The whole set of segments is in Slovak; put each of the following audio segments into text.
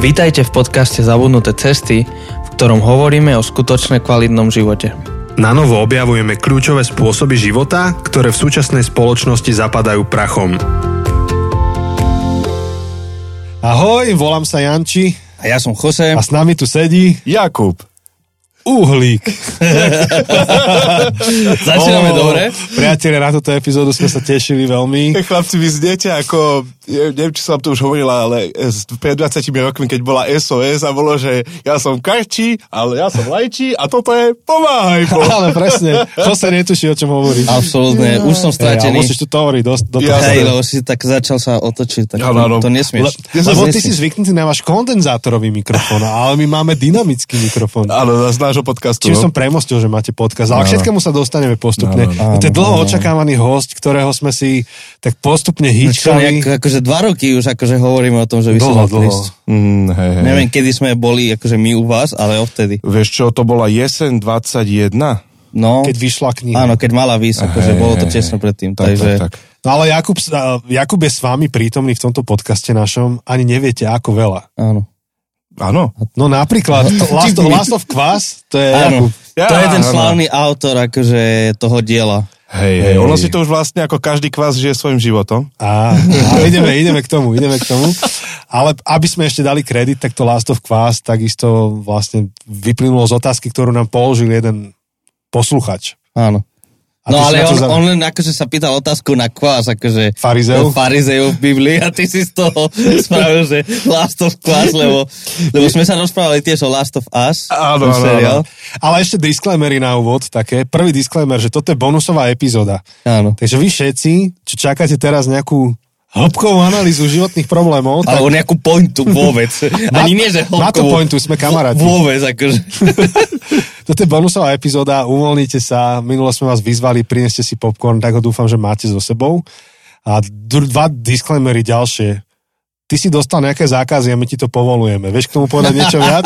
Vítajte v podcaste Zabudnuté cesty, v ktorom hovoríme o skutočne kvalitnom živote. Na novo objavujeme kľúčové spôsoby života, ktoré v súčasnej spoločnosti zapadajú prachom. Ahoj, volám sa Janči A ja som Jose. a s nami tu sedí Jakub. Uhlík. Začíname dobre. Priatelia, na túto epizódu sme sa tešili veľmi. Chlapci, vy zniete ako, ja neviem, či som vám to už hovorila, ale s- pred 20 rokmi, keď bola SOS a bolo, že ja som Karči, ale ja som Lajči a toto je Pomáhaj Bo. Ale presne, to sa netuší, o čom hovoríš. Absolútne, už som stratený. musíš to hovoriť do, do Ja- toho. Hej, lebo si tak začal sa otočiť, tak áno. to, to Le, nesmieš. lebo ty si nesmieš. zvyknutý na váš kondenzátorový mikrofón, ale my máme dynamický mikrofón. Áno, z nášho podcastu. Čím no. som premostil, že máte podcast. Ale k všetkému sa dostaneme postupne. Áno, to je dlho áno. očakávaný host, ktorého sme si tak postupne Čo, hýčkali. nejak, akože dva roky už akože hovoríme o tom, že by Dlho, mal. Mm, hej, hej. Neviem, kedy sme boli akože my u vás, ale odtedy. Vieš čo, to bola jeseň 21? No, Keď vyšla kniha. áno, keď mala výsť, akože Hej, bolo to hej. predtým. Tak, takže, tak, tak. No ale Jakub, Jakub je s vami prítomný v tomto podcaste našom. Ani neviete, ako veľa. áno. Áno. No napríklad Last of, Last of Kvás, to je Áno. Ja, to je ten áno. slavný autor akože toho diela. Hej, hej, ono si to už vlastne ako každý kvás žije svojim životom. A, a ideme, ideme k tomu, ideme k tomu. Ale aby sme ešte dali kredit, tak to Last of Kvás takisto vlastne vyplynulo z otázky, ktorú nám položil jeden posluchač. Áno. A No ale on, za- on len akože sa pýtal otázku na kvás, akože Farizeov? Farizeov v Biblii a ty si z toho spravil, že Last of Kvás, lebo, lebo sme sa rozprávali tiež o Last of Us. Áno, áno, seriál. Ale ešte disclaimery na úvod, také. Prvý disclaimer, že toto je bonusová epizóda. Áno. Takže vy všetci, čo čakáte teraz nejakú hĺbkovú analýzu životných problémov, tak Ale o nejakú pointu vôbec. Ani nie, že na to hĺbkovú. pointu sme kamaráti. Vôbec, akože. Toto je bonusová epizóda, uvoľnite sa. Minulo sme vás vyzvali, prineste si popcorn, tak ho dúfam, že máte so sebou. A dva disclaimery ďalšie. Ty si dostal nejaké zákazy a my ti to povolujeme. Vieš k tomu povedať niečo viac?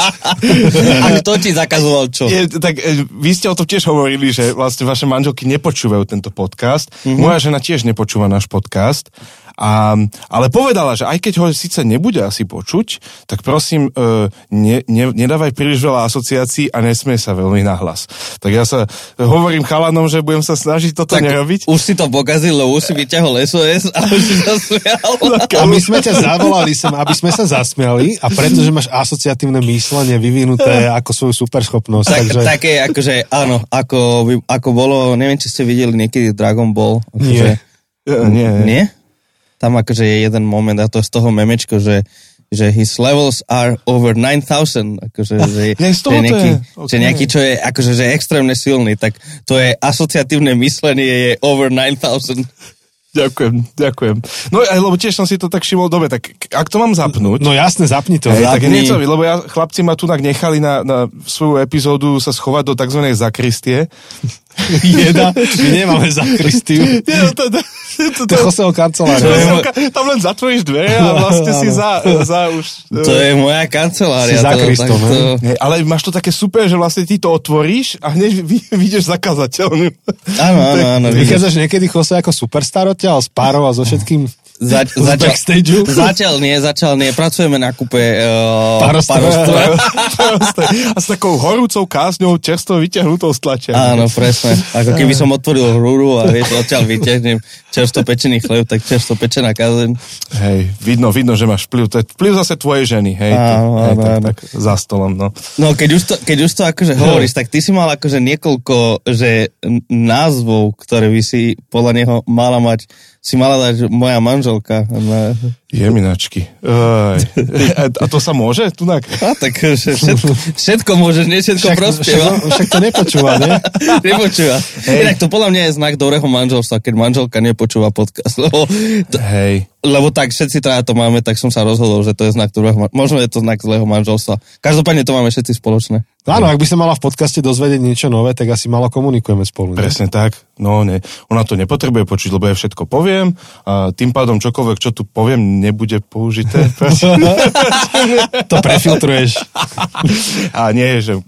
A kto ti zakazoval čo? Je, tak e, vy ste o tom tiež hovorili, že vlastne vaše manželky nepočúvajú tento podcast. Mm-hmm. Moja žena tiež nepočúva náš podcast. A, ale povedala, že aj keď ho síce nebude asi počuť, tak prosím, e, ne, ne, nedávaj príliš veľa asociácií a nesmie sa veľmi nahlas. Tak ja sa hovorím chalanom, že budem sa snažiť toto Tak nerobiť. už si to pokazil, lebo už si vyťahol SOS a už si sa smial. A my sme ťa zavolali sem, aby sme sa zasmiali a pretože máš asociatívne myslenie vyvinuté ako svoju superschopnosť. Tak, takže... Také, akože, áno, ako, ako bolo, neviem, či ste videli niekedy Dragon Ball. Akože, Nie. E, nie, nie. Tam akože je jeden moment a to je z toho memečko, že že his levels are over 9000, akože, že, Ja, že, nejaký, je, že nejaký, čo je akože, že extrémne silný, tak to je asociatívne myslenie je over 9000. Ďakujem, ďakujem. No aj, lebo tiež som si to tak všimol, dobre, tak ak to mám zapnúť, No jasne, zapni to. Hej, tak Zapni. niečo, lebo ja, chlapci ma tu tak nechali na, na svoju epizódu sa schovať do tzv. zakristie. Jeda, my nemáme zakristiu. Nie, to, to, to, To je Joseho to, kancelária. tam len zatvoríš dvere a vlastne si za, za už... To je moja kancelária. Si za to- Kristom, to- ale máš to také super, že vlastne ty to otvoríš a hneď vy, vyjdeš zakazateľným. Áno, áno, áno. Vychádzaš niekedy Jose ako superstar odtiaľ, s párov a so všetkým Za, z backstageu? Zatiaľ nie, zatiaľ nie. Pracujeme na kúpe uh, Parostroja. a s takou horúcou kázňou čerstvo vyťahnutou z tlačia. Áno, presne. Ako keby som otvoril hrúru a vieš, odtiaľ vyťahnem čersto pečený chleb, tak čersto pečená kazeň. Hej, vidno, vidno, že máš vplyv. To je vplyv zase tvojej ženy, hej. Áno, hej áno, tak, áno. tak, za stolom, no. No, keď už to, keď už to akože hovoríš, tak ty si mal akože niekoľko že názvov, ktoré by si podľa neho mala mať, si mala dať moja manželka. Na, Jeminačky. Ej. A, to sa môže? Tunak? a tak všetko, všetko môžeš, nie všetko Však, prospieva. však, však to nepočúva, ne? Nepočúva. Inak to podľa mňa je znak dobrého manželstva, keď manželka nepočúva podcast. Lebo, to, Hej. lebo tak všetci traja to máme, tak som sa rozhodol, že to je znak dobrého Možno je to znak zlého manželstva. Každopádne to máme všetci spoločné. No Áno, ak by sa mala v podcaste dozvedieť niečo nové, tak asi malo komunikujeme spolu. Ne? Presne tak. No, ne. Ona to nepotrebuje počuť, lebo ja všetko poviem a tým pádom čokoľvek, čo tu poviem, nebude použité. to prefiltruješ. a nie, že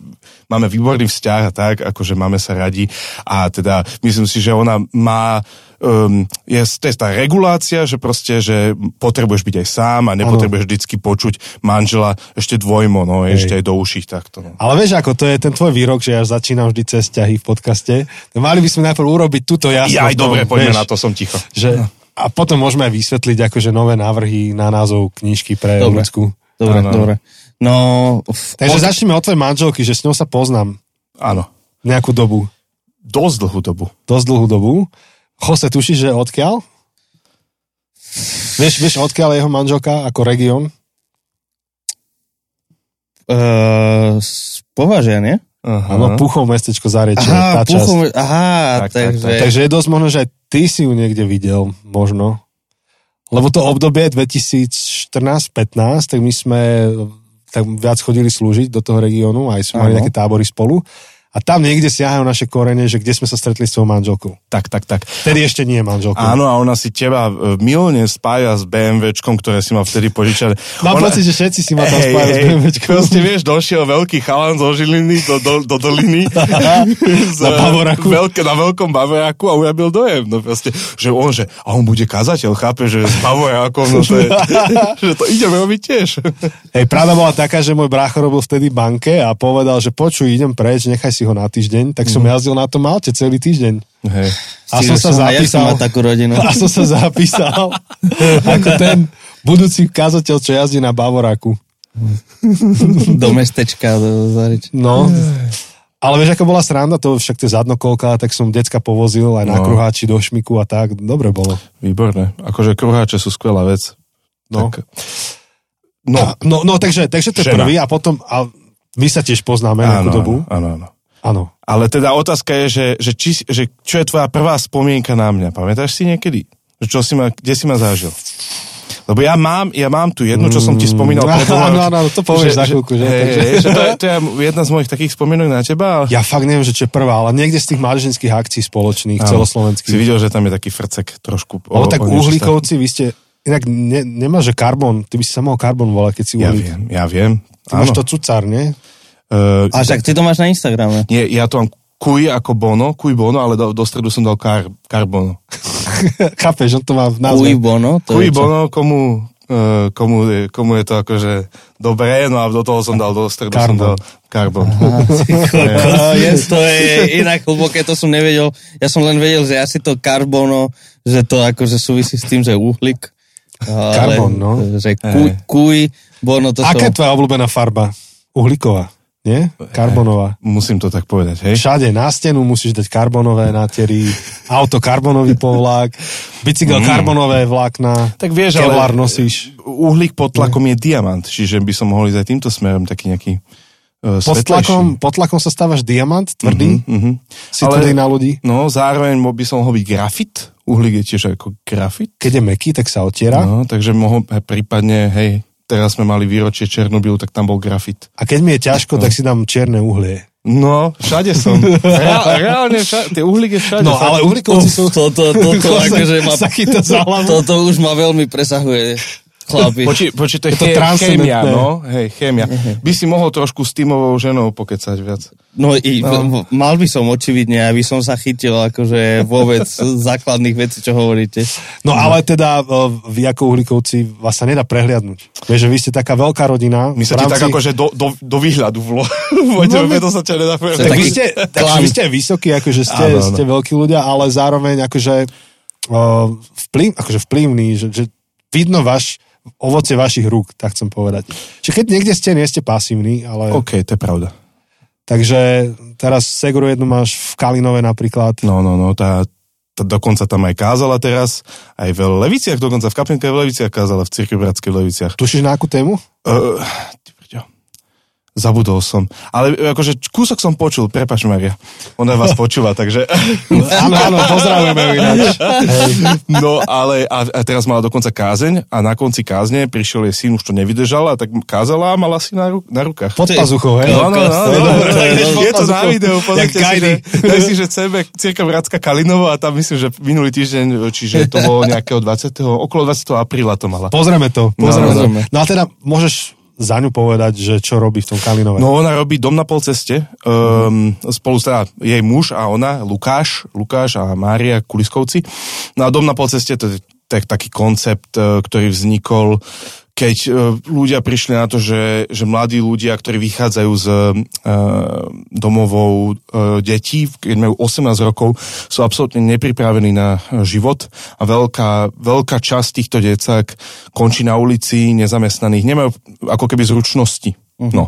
máme výborný vzťah a tak, akože máme sa radi a teda myslím si, že ona má um, je, to je tá regulácia, že proste, že potrebuješ byť aj sám a nepotrebuješ ano. vždycky počuť manžela ešte dvojmo, no, Hej. ešte aj do uší takto. No. Ale vieš, ako to je ten tvoj výrok, že ja začínam vždy cez ťahy v podcaste. Mali by sme najprv urobiť túto jasnosť. Ja aj dobre, poďme vieš, na to, som ticho. Že, no. A potom môžeme aj vysvetliť akože nové návrhy na názov knižky pre dobre. ľudskú. Dobre, ano. dobre. No, Takže od... začneme od tvojej manželky, že s ňou sa poznám. Áno. Nejakú dobu. Dosť dlhú dobu. Dosť dlhú dobu. Jose, tušíš, že odkiaľ? Vieš, vieš, odkiaľ je jeho manželka ako región? Uh, Považia, nie? Áno, Puchov mestečko Zariečie. Aha, Puchov, aha, tak, takže... Tak, tak, takže je dosť možno, že aj ty si ju niekde videl, možno. Lebo to obdobie 2014-15, tak my sme tak viac chodili slúžiť do toho regiónu, aj sme mali nejaké tábory spolu. A tam niekde siahajú naše korene, že kde sme sa stretli s tvojou manželkou. Tak, tak, tak. Vtedy ešte nie je manželkou. Áno, a ona si teba e, milne spája s BMWčkom, ktoré si ma vtedy požičali. Mám ona... pocit, že všetci si ma tam hey, spájajú hey, s BMWčkom. Proste vieš, došiel veľký chalan zo Žiliny do, do, do doliny. z, na Bavoraku. Veľké, na veľkom Bavoraku a ujabil dojem. No proste, že on, že a on bude kazateľ, chápe, že s Bavorakom, no to je, že to ideme robiť tiež. Hej, pravda bola taká, že môj brácho robil vtedy banke a povedal, že počuj, idem preč, nechaj si ho na týždeň, tak som mm. jazdil na tom aute celý týždeň. Hej. A som sa zapísal. Ja takú rodinu. A som sa zapísal ako ten budúci kazateľ, čo jazdí na Bavoraku. Do mestečka. Do Zarič. No. Ale vieš, ako bola sranda, to však tie zadnokolka, tak som decka povozil aj na no. kruháči do šmiku a tak. Dobre bolo. Výborné. Akože kruháče sú skvelá vec. No. Tak... No, no, no, takže, takže to je prvý a potom, a my sa tiež poznáme áno, dobu. Áno, áno. Áno. Ale teda otázka je, že, že, či, že čo je tvoja prvá spomienka na mňa? Pamätáš si niekedy? Čo si ma, kde si ma zažil? Lebo ja mám, ja mám tu jednu, čo som ti spomínal. Mm, áno, áno, to povieš že, za chvíľku. Že, že, takže... že to, je, to je jedna z mojich takých spomienok na teba. Ja fakt neviem, že čo je prvá, ale niekde z tých mládežnických akcií spoločných, áno. celoslovenských. Si videl, že tam je taký frcek trošku. Ale tak uhlíkovci, vy ste, inak ne, nemáš, že karbon, ty by si sa mal karbon volať, keď si uhlík. Ja viem, ja viem. Ty máš to cucár, nie? Uh, A však ty to máš na Instagrame. Nie, ja to mám kuj ako bono, kuj bono, ale do, do stredu som dal kar, karbono. Chápeš, on to má v názve. Kuj bono? To kuj bono, komu, uh, komu, je, komu je to akože dobré, no a do toho som dal do stredu Carbon. som dal karbon. yes, to je inak hlboké, to som nevedel. Ja som len vedel, že asi to karbono, že to akože súvisí s tým, že uhlík. Karbon, no. Že kuj, kuj bono, to Aká som... je tvoja obľúbená farba? Uhlíková? Nie? Karbonová. Musím to tak povedať, hej? Všade na stenu musíš dať karbonové nátery, auto karbonový povlak, bicykel mm. karbonové vlákna, tak vieš, kevlar ale nosíš. Uhlík pod tlakom je diamant, čiže by som mohol ísť aj týmto smerom, taký nejaký uh, pod tlakom, pod tlakom sa stávaš diamant, tvrdý? Mm-hmm, Si ale, tvrdý na ľudí? No, zároveň by som mohol byť grafit. Uhlík je tiež ako grafit. Keď je meký, tak sa otiera. No, takže mohol prípadne, hej, teraz sme mali výročie Černobylu, tak tam bol grafit. A keď mi je ťažko, no. tak si dám čierne uhlie. No, všade som. Reál, reálne všade, tie uhlík je všade. No, ale uhlíkovci sú... To, to, to, to, akože ma, to, to už ma veľmi presahuje chlapi. Poči, poči, to je, je to chémia, no. Hej, chémia. By si mohol trošku s týmovou ženou pokecať viac. No, i, no. mal by som očividne, aby som sa chytil akože vôbec základných vecí, čo hovoríte. No, ale teda vy ako uhlíkovci vás sa nedá prehliadnúť. Vieš, že vy ste taká veľká rodina. My sa rámci... ti tak akože do, do, do výhľadu vlo. no, to sa ťa nedá prehliadnúť. Tak, vy ste, tak vy ste vysokí, akože ste, áno, áno. ste veľkí ľudia, ale zároveň akože uh, vplyv, akože vplyvný, že, že vidno váš ovoce vašich rúk, tak chcem povedať. Čiže keď niekde ste, nie ste pasívni, ale... OK, to je pravda. Takže teraz Segru jednu máš v Kalinove napríklad. No, no, no, tá, tá dokonca tam aj kázala teraz, aj v Leviciach, dokonca v Kapinke v Leviciach kázala, v Cirkvi Bratskej v Leviciach. Tušíš na akú tému? Uh, Zabudol som. Ale akože kúsok som počul, prepač Maria. Ona vás počúva, takže... áno, áno, pozdravujeme ináč. No, ale a, a teraz mala dokonca kázeň a na konci kázne prišiel jej syn, už to nevydržala, tak kázala a mala si na, na rukách. Pod pazuchou, hej? No, no, no, no, je to na videu, pozrite si, že, daj si, že CB, Cirka Vratská Kalinovo a tam myslím, že minulý týždeň, čiže to bolo nejakého 20. okolo 20. apríla to mala. Pozrieme to, pozrieme no, to. No a teda môžeš za ňu povedať, že čo robí v tom Kalinove? No ona robí dom na pol ceste, um, spolu teda jej muž a ona, Lukáš, Lukáš a Mária Kuliskovci. No a dom na pol ceste to je tak, taký koncept, e, ktorý vznikol keď e, ľudia prišli na to, že, že mladí ľudia, ktorí vychádzajú z uh, domovou uh, detí, keď majú 18 rokov, sú absolútne nepripravení na život a veľká, veľká časť týchto decák končí na ulici nezamestnaných, nemajú ako keby zručnosti. Uh-huh. No.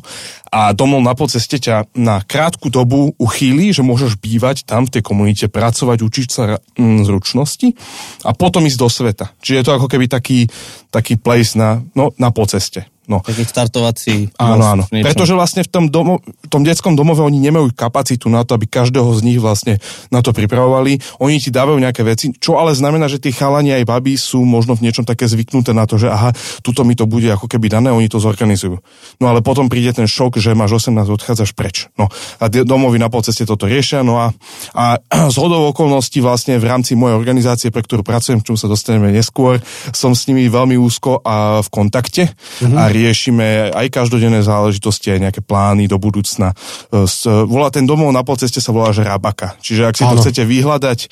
A domov na poceste ťa na krátku dobu uchýli, že môžeš bývať tam v tej komunite, pracovať, učiť sa mm, zručnosti a potom ísť do sveta. Čiže je to ako keby taký, taký place na, no, na poceste. No. Taký startovací. Áno, áno. Pretože vlastne v tom, domo, v tom detskom domove oni nemajú kapacitu na to, aby každého z nich vlastne na to pripravovali. Oni ti dávajú nejaké veci, čo ale znamená, že tí chalani aj baby sú možno v niečom také zvyknuté na to, že aha, tuto mi to bude ako keby dané, oni to zorganizujú. No ale potom príde ten šok, že máš 18, odchádzaš preč. No a domovy na polceste toto riešia, no a, a z hodou okolností vlastne v rámci mojej organizácie, pre ktorú pracujem, k čomu sa dostaneme neskôr, som s nimi veľmi úzko a v kontakte mm-hmm. a riešime aj každodenné záležitosti, aj nejaké plány do budúcna. E, volá ten domov na polceste sa volá, že Rabaka. Čiže ak si Áno. to chcete vyhľadať, e,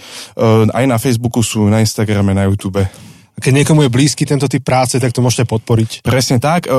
aj na Facebooku sú, na Instagrame, na YouTube. Keď niekomu je blízky tento typ práce, tak to môžete podporiť. Presne tak. E,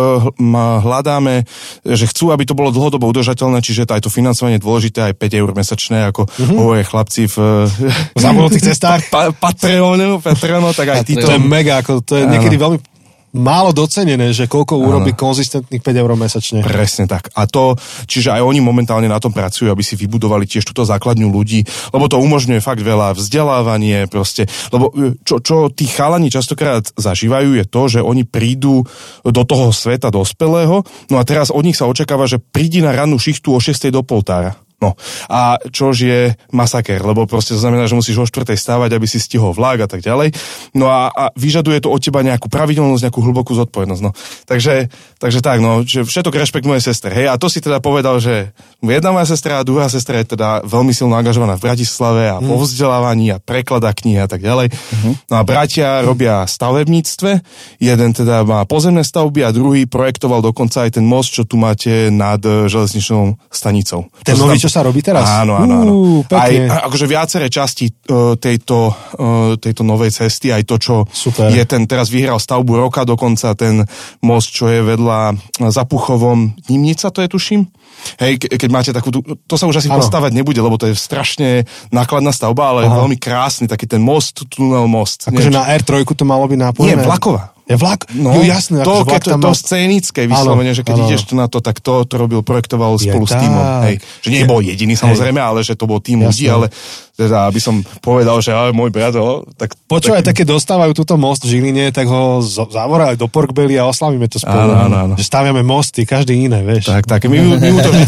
hľadáme, že chcú, aby to bolo dlhodobo udržateľné, čiže aj to financovanie je dôležité, aj 5 eur mesačné, ako mm-hmm. hovoria chlapci v zabudnutých cestách. Pa, Patreonu, Patreonu, tak aj títo. To je mega, ako, to je niekedy veľmi málo docenené, že koľko urobí konzistentných 5 eur mesačne. Presne tak. A to, čiže aj oni momentálne na tom pracujú, aby si vybudovali tiež túto základňu ľudí, lebo to umožňuje fakt veľa vzdelávanie, proste, lebo e, čo, čo tí chalani častokrát zažívajú je to, že oni prídu do toho sveta dospelého, no a teraz od nich sa očakáva, že prídi na rannú šichtu o 6. do poltára. No a čož je masaker, lebo proste to znamená, že musíš o štvrtej stávať, aby si stihol vlák a tak ďalej. No a, a vyžaduje to od teba nejakú pravidelnosť, nejakú hlbokú zodpovednosť. No. Takže, takže tak, no, že všetok rešpekt mojej sestre. Hej, a to si teda povedal, že jedna moja sestra a druhá sestra je teda veľmi silno angažovaná v Bratislave a mm. po vzdelávaní a prekladá knihy a tak ďalej. Mm-hmm. No a bratia robia stavebníctve, jeden teda má pozemné stavby a druhý projektoval dokonca aj ten most, čo tu máte nad eh, železničnou stanicou. Ten nový, čo sa robí teraz? Áno, áno, áno. Uh, aj, akože viaceré časti uh, tejto, uh, tejto novej cesty, aj to, čo Super. je ten, teraz vyhral stavbu roka dokonca, ten most, čo je vedľa uh, Zapuchovom, Nimnica to je, tuším? Hej, ke, keď máte takú, to sa už asi ano. postavať nebude, lebo to je strašne nákladná stavba, ale Aha. veľmi krásny, taký ten most, tunel most. Akože na R3 to malo byť nápojené? Nie, vlaková. Je vlak? No, jo, jasné. To, keď to, to scénické vyslovene, že keď áno. ideš na to, tak to, to robil, projektoval je spolu tak. s týmom. Hej. Že nie bol jediný samozrejme, hej. ale že to bol tým ľudí, ale teda, aby som povedal, že ale môj brat, tak... Počúvaj, tak... také dostávajú túto most v Žiline, tak ho zavorajú do Porkbelly a oslavíme to spolu. Áno, áno, áno. Že staviame mosty, každý iné, vieš. Tak, tak, my, my mu to vždy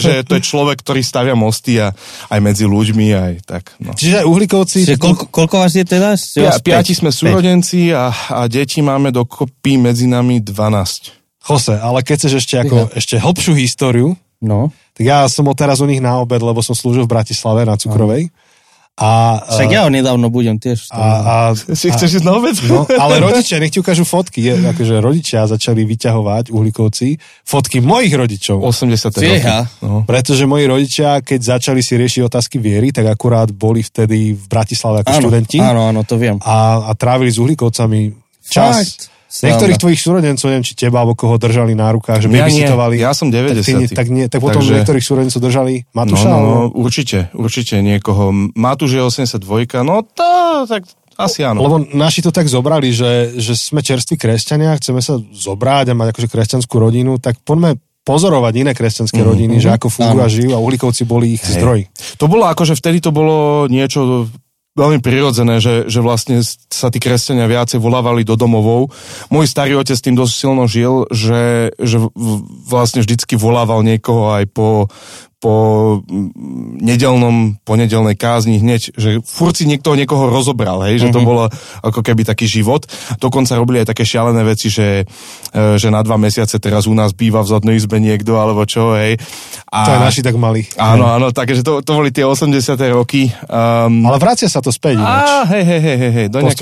že to je človek, ktorý stavia mosty a aj medzi ľuďmi, aj tak. No. Čiže uhlíkovci... Čiže koľko, koľko vás je teda? Pia, piati sme súrodenci a, a deti máme dokopy medzi nami 12. Jose, ale keď chceš ešte, ako, ešte hlbšiu históriu, no. Tak ja som bol teraz u nich na obed, lebo som slúžil v Bratislave na Cukrovej. A, Však ja ho nedávno budem tiež. A, a, si chceš ísť na obed? No, ale rodičia, nech ti ukážu fotky. Je, akože rodičia začali vyťahovať uhlíkovci fotky mojich rodičov. 80. roky. No. Pretože moji rodičia, keď začali si riešiť otázky viery, tak akurát boli vtedy v Bratislave ako áno, študenti. Áno, áno, to viem. A, a trávili s uhlíkovcami čas. Fakt? Sranda. Niektorých tvojich súrodencov, neviem, či teba alebo koho držali na rukách, že ja visitovali. Ja som 90. Tak, ty, tak, nie, tak potom Takže... niektorých súrodencov držali Matúša? No, no, no, určite, určite niekoho. Matúš je 82, no to, tak asi áno. Lebo naši to tak zobrali, že, že sme čerství kresťania, chceme sa zobrať a mať akože kresťanskú rodinu, tak poďme pozorovať iné kresťanské mm-hmm. rodiny, že ako fungujú a žijú a uhlíkovci boli ich Hej. zdroj. To bolo akože vtedy to bolo niečo veľmi prirodzené, že, že vlastne sa tí kresťania viacej volávali do domovov. Môj starý otec tým dosť silno žil, že, že vlastne vždycky volával niekoho aj po, po mm, nedelnom, ponedelnej kázni hneď, že furt si niekto niekoho rozobral, hej, že to bolo ako keby taký život. Dokonca robili aj také šialené veci, že, e, že na dva mesiace teraz u nás býva v zadnej izbe niekto, alebo čo, hej. A, To aj naši tak mali. Áno, áno, takže to, to boli tie 80. roky. Um, Ale vracia sa to späť. Á, hej, hej, hej, hej. Do nejak...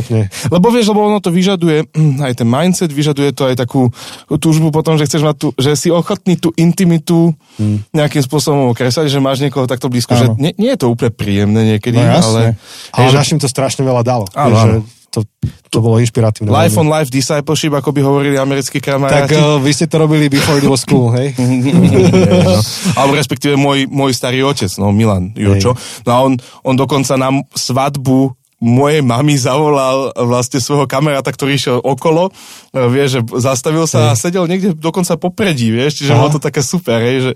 Lebo vieš, lebo ono to vyžaduje, aj ten mindset, vyžaduje to aj takú túžbu potom, že chceš mať tu, že si ochotný tú intimitu Hmm. nejakým spôsobom okresať, že máš niekoho takto blízko, že Áno. nie, nie je to úplne príjemné niekedy, No ale... jasne. Ale hej, že našim to strašne veľa dalo. Áno, že to, to bolo inšpiratívne. Life on life discipleship, ako by hovorili americkí Tak kamaráti. uh, vy ste to robili before it was cool, hej? no. Alebo respektíve môj, môj starý otec, no Milan Jočo. No a on, on dokonca na svadbu mojej mamy zavolal vlastne svojho kamaráta, ktorý išiel okolo, e, vieš, že zastavil sa a sedel niekde dokonca popredí, vieš, čiže Aha. bolo to také super, hej, že,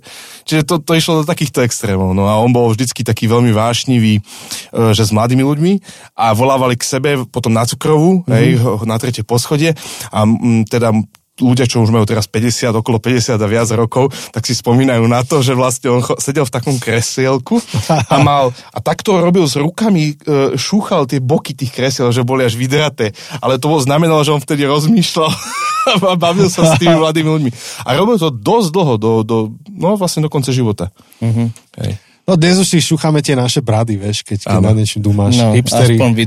čiže to, to išlo do takýchto extrémov, no a on bol vždycky taký veľmi vášnivý, e, že s mladými ľuďmi a volávali k sebe potom na cukrovú, hej, na tretie poschodie a mm, teda ľudia, čo už majú teraz 50, okolo 50 a viac rokov, tak si spomínajú na to, že vlastne on sedel v takom kresielku a mal, a takto robil s rukami, e, šúchal tie boky tých kresiel, že boli až vydraté. Ale to bol znamenalo, že on vtedy rozmýšľal a bavil sa s tými mladými ľuďmi. A robil to dosť dlho, do, do, no vlastne do konca života. Hej. No dnes už si šúchame tie naše brady, vieš, keď, keď Áno. nad niečím dumáš. No, Hipstery. aspoň vy.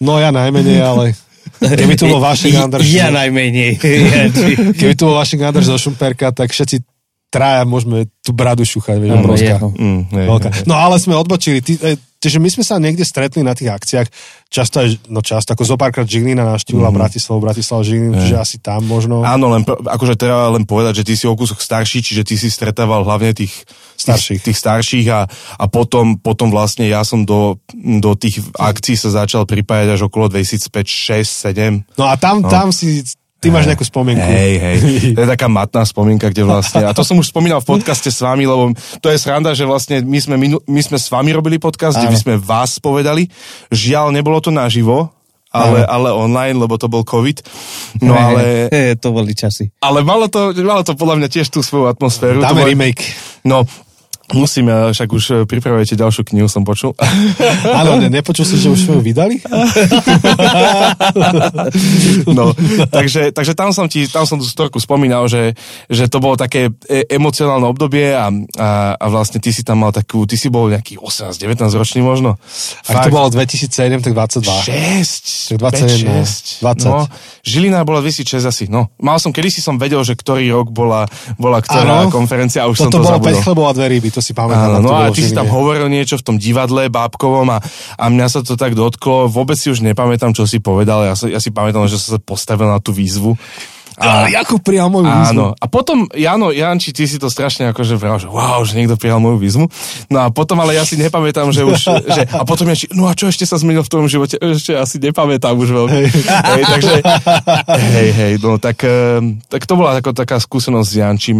No ja najmenej, ale keby tu bol Vašek Anders, Ja najmenej. Keby tu bol Vašek Anders zo Šumperka, tak všetci traja môžeme tú bradu šúchať, vieš, obrovská. Mm, hej, Veľká. hej. No ale sme odbočili. Ty, e, Čiže my sme sa niekde stretli na tých akciách, často aj, no často, ako zo párkrát Žilina navštívila mm. Bratislavu, Bratislava Žilinu, čiže asi tam možno. Áno, len, akože treba len povedať, že ty si o kúsok starší, čiže ty si stretával hlavne tých Starších. Tých, tých starších a, a potom, potom vlastne ja som do, do tých akcií sa začal pripájať až okolo 2005, 6, 7. No a tam, tam si, ty máš nejakú spomienku. Hej, hej. To je taká matná spomienka, kde vlastne... A to som už spomínal v podcaste s vami, lebo to je sranda, že vlastne my sme, minu, my sme s vami robili podcast, kde by sme vás povedali. Žiaľ, nebolo to naživo, ale, ale online, lebo to bol COVID. No ale, He, to boli časy. ale malo, to, malo to podľa mňa tiež tú svoju atmosféru. Dáme to bolo- remake. No, musíme, ale však už eh, pripravujete ďalšiu knihu, som počul. Áno, ne, nepočul si, že už sme ju vydali? No, takže, takže tam som ti, tam som tú storku spomínal, že, že to bolo také e- emocionálne obdobie a, a, a vlastne ty si tam mal takú, ty si bol nejaký 18-19 ročný možno. Ak to bolo 2007, tak 22. 6, Tak 21, 6, 20. No, Žilina bola 2006 asi, no. Mal som, kedy si som vedel, že ktorý rok bola, bola ktorá Áno. konferencia a už som Toto to bolo zabudol. 5 chlebov a dve ryby, to si pamätám. Áno, to no a ty si tam hovoril niečo v tom divadle bábkovom a, a mňa sa to tak dotklo, vôbec si už nepamätám, čo si povedal, ja, sa, ja si pamätám, že som sa postavil na tú výzvu. A Jakub prijal moju výzvu. Áno. A potom, Jano, Janči, ty si to strašne akože vral, že wow, že niekto prijal moju výzvu. No a potom, ale ja si nepamätám, že už, že, a potom Janči, no a čo ešte sa zmenilo v tom živote? Ešte asi nepamätám už veľmi. Hej. takže, hej, hej, no tak, eh, tak to bola ako taká skúsenosť s Jančím.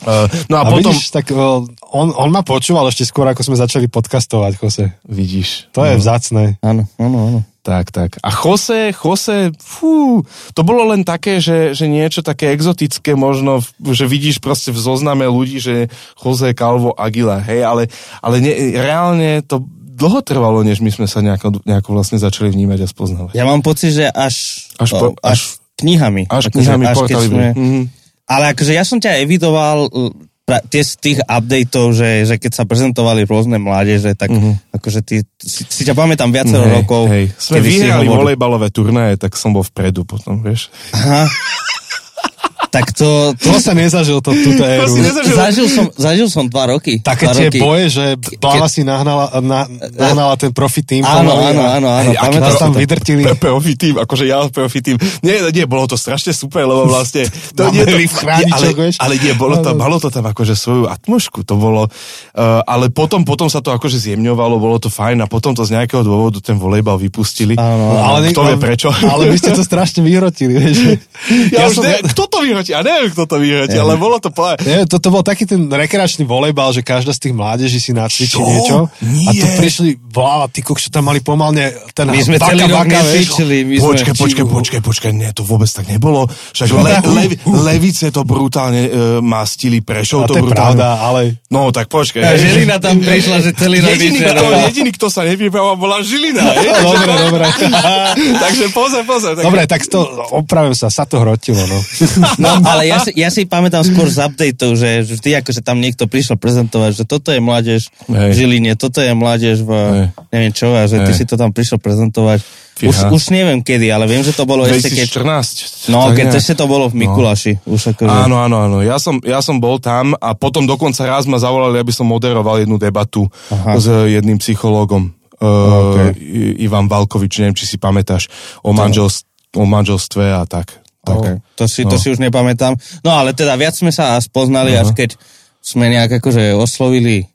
Eh, No a, A potom, vidíš, tak o, on, on ma počúval ešte skôr, ako sme začali podcastovať, Jose. vidíš. To je vzácne. Áno, áno, áno. Tak, tak. A Jose, Jose, fú, to bolo len také, že, že niečo také exotické možno, že vidíš proste v zozname ľudí, že Jose Calvo Aguila, hej, ale, ale ne, reálne to dlho trvalo, než my sme sa nejako, nejako vlastne začali vnímať a spoznávať. Ja mám pocit, že až, Až po- o, až, knihami. Až Akože knihami až keď sme- Mhm. Ale akože ja som ťa evidoval tie z tých updateov, že, že keď sa prezentovali rôzne mládeže, tak akože ty, si, si ťa pamätám viacero. Hej, rokov. Hej. Sme vyhrali hovoril- volejbalové turnaje, tak som bol vpredu potom, vieš. Aha. tak to, to To sa nezažil to, túto éru. si nezažil. zažil, som, zažil som dva roky. Také dva tie roky. boje, že Plava si nahnala, na, nahnala ten profi tým. Áno, áno, áno, áno. Nás si tam to. vydrtili. Profi tým, akože ja profi tým. Nie, nie, bolo to strašne super, lebo vlastne... To, nie, to, chráničok, ale, ale nie, bolo to, malo to tam akože svoju atmošku, to bolo... Uh, ale potom, potom sa to akože zjemňovalo, bolo to fajn a potom to z nejakého dôvodu ten volejbal vypustili. Áno, áno. Ale Kto vie prečo? Ale vy ste to strašne vyhrotili, vieš. Ja, ja už som- ne, kto to vyhrotil? Vyhroti. A neviem, kto to vyhroti, Ja. ale bolo to povedať. Nie, toto bol taký ten rekreačný volejbal, že každá z tých mládeží si nacvičí Čo? niečo. A tu Nie. prišli, vláva, ty kokšo, tam mali pomalne ten My sme baka, celý rok baka, vieš. necvičili. Počkaj, počkaj, počkaj, počkaj, nie, to vôbec tak nebolo. Však le, le, levice to brutálne e, mastili, Prešov to to brutálne. pravda, ale No, tak počkaj. A Žilina tam prišla, že celý rok Jediný, kto, jediný, kto sa nevybrával, bola Žilina. Dobre, dobre. Takže pozor, pozor. Tak... Dobre, tak to, opravím sa, sa to hrotilo, no. No, ale ja si, ja si pamätám skôr z updateov, že vždy akože tam niekto prišiel prezentovať, že toto je mládež v Hej. Žiline, toto je mládež v Hej. neviem čo, a že ty Hej. si to tam prišiel prezentovať. Už, Fíha. už neviem kedy, ale viem, že to bolo ešte keď... 2014. No, keď ešte to bolo v Mikuláši. Už akože... Áno, áno, áno. Ja som, ja som bol tam a potom dokonca raz ma zavolali, aby som moderoval jednu debatu Aha. s jedným psychológom. Uh, Ivan Valkovič, neviem, či si pamätáš o, manželst- o manželstve a tak. Tak. Okay. To, si, to No. si už nepamätám. No ale teda viac sme sa spoznali, až keď sme nejak akože oslovili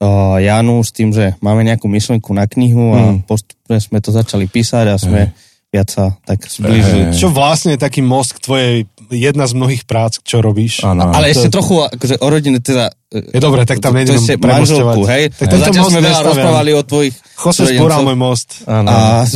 uh, Janu s tým, že máme nejakú myšlenku na knihu a Mm. postupne sme to začali písať a sme viac sa tak zblížili. Hej. Čo vlastne je taký most k tvojej, jedna z mnohých prác, čo robíš. Áno. Ale To- ešte trochu akože o rodine, teda... Je dobre, tak tam nejdem manželku, hej? Tak To tento zatiaľ sme veľa rozprávali o tvojich... Súrodencoch. spúral môj most. Áno. A...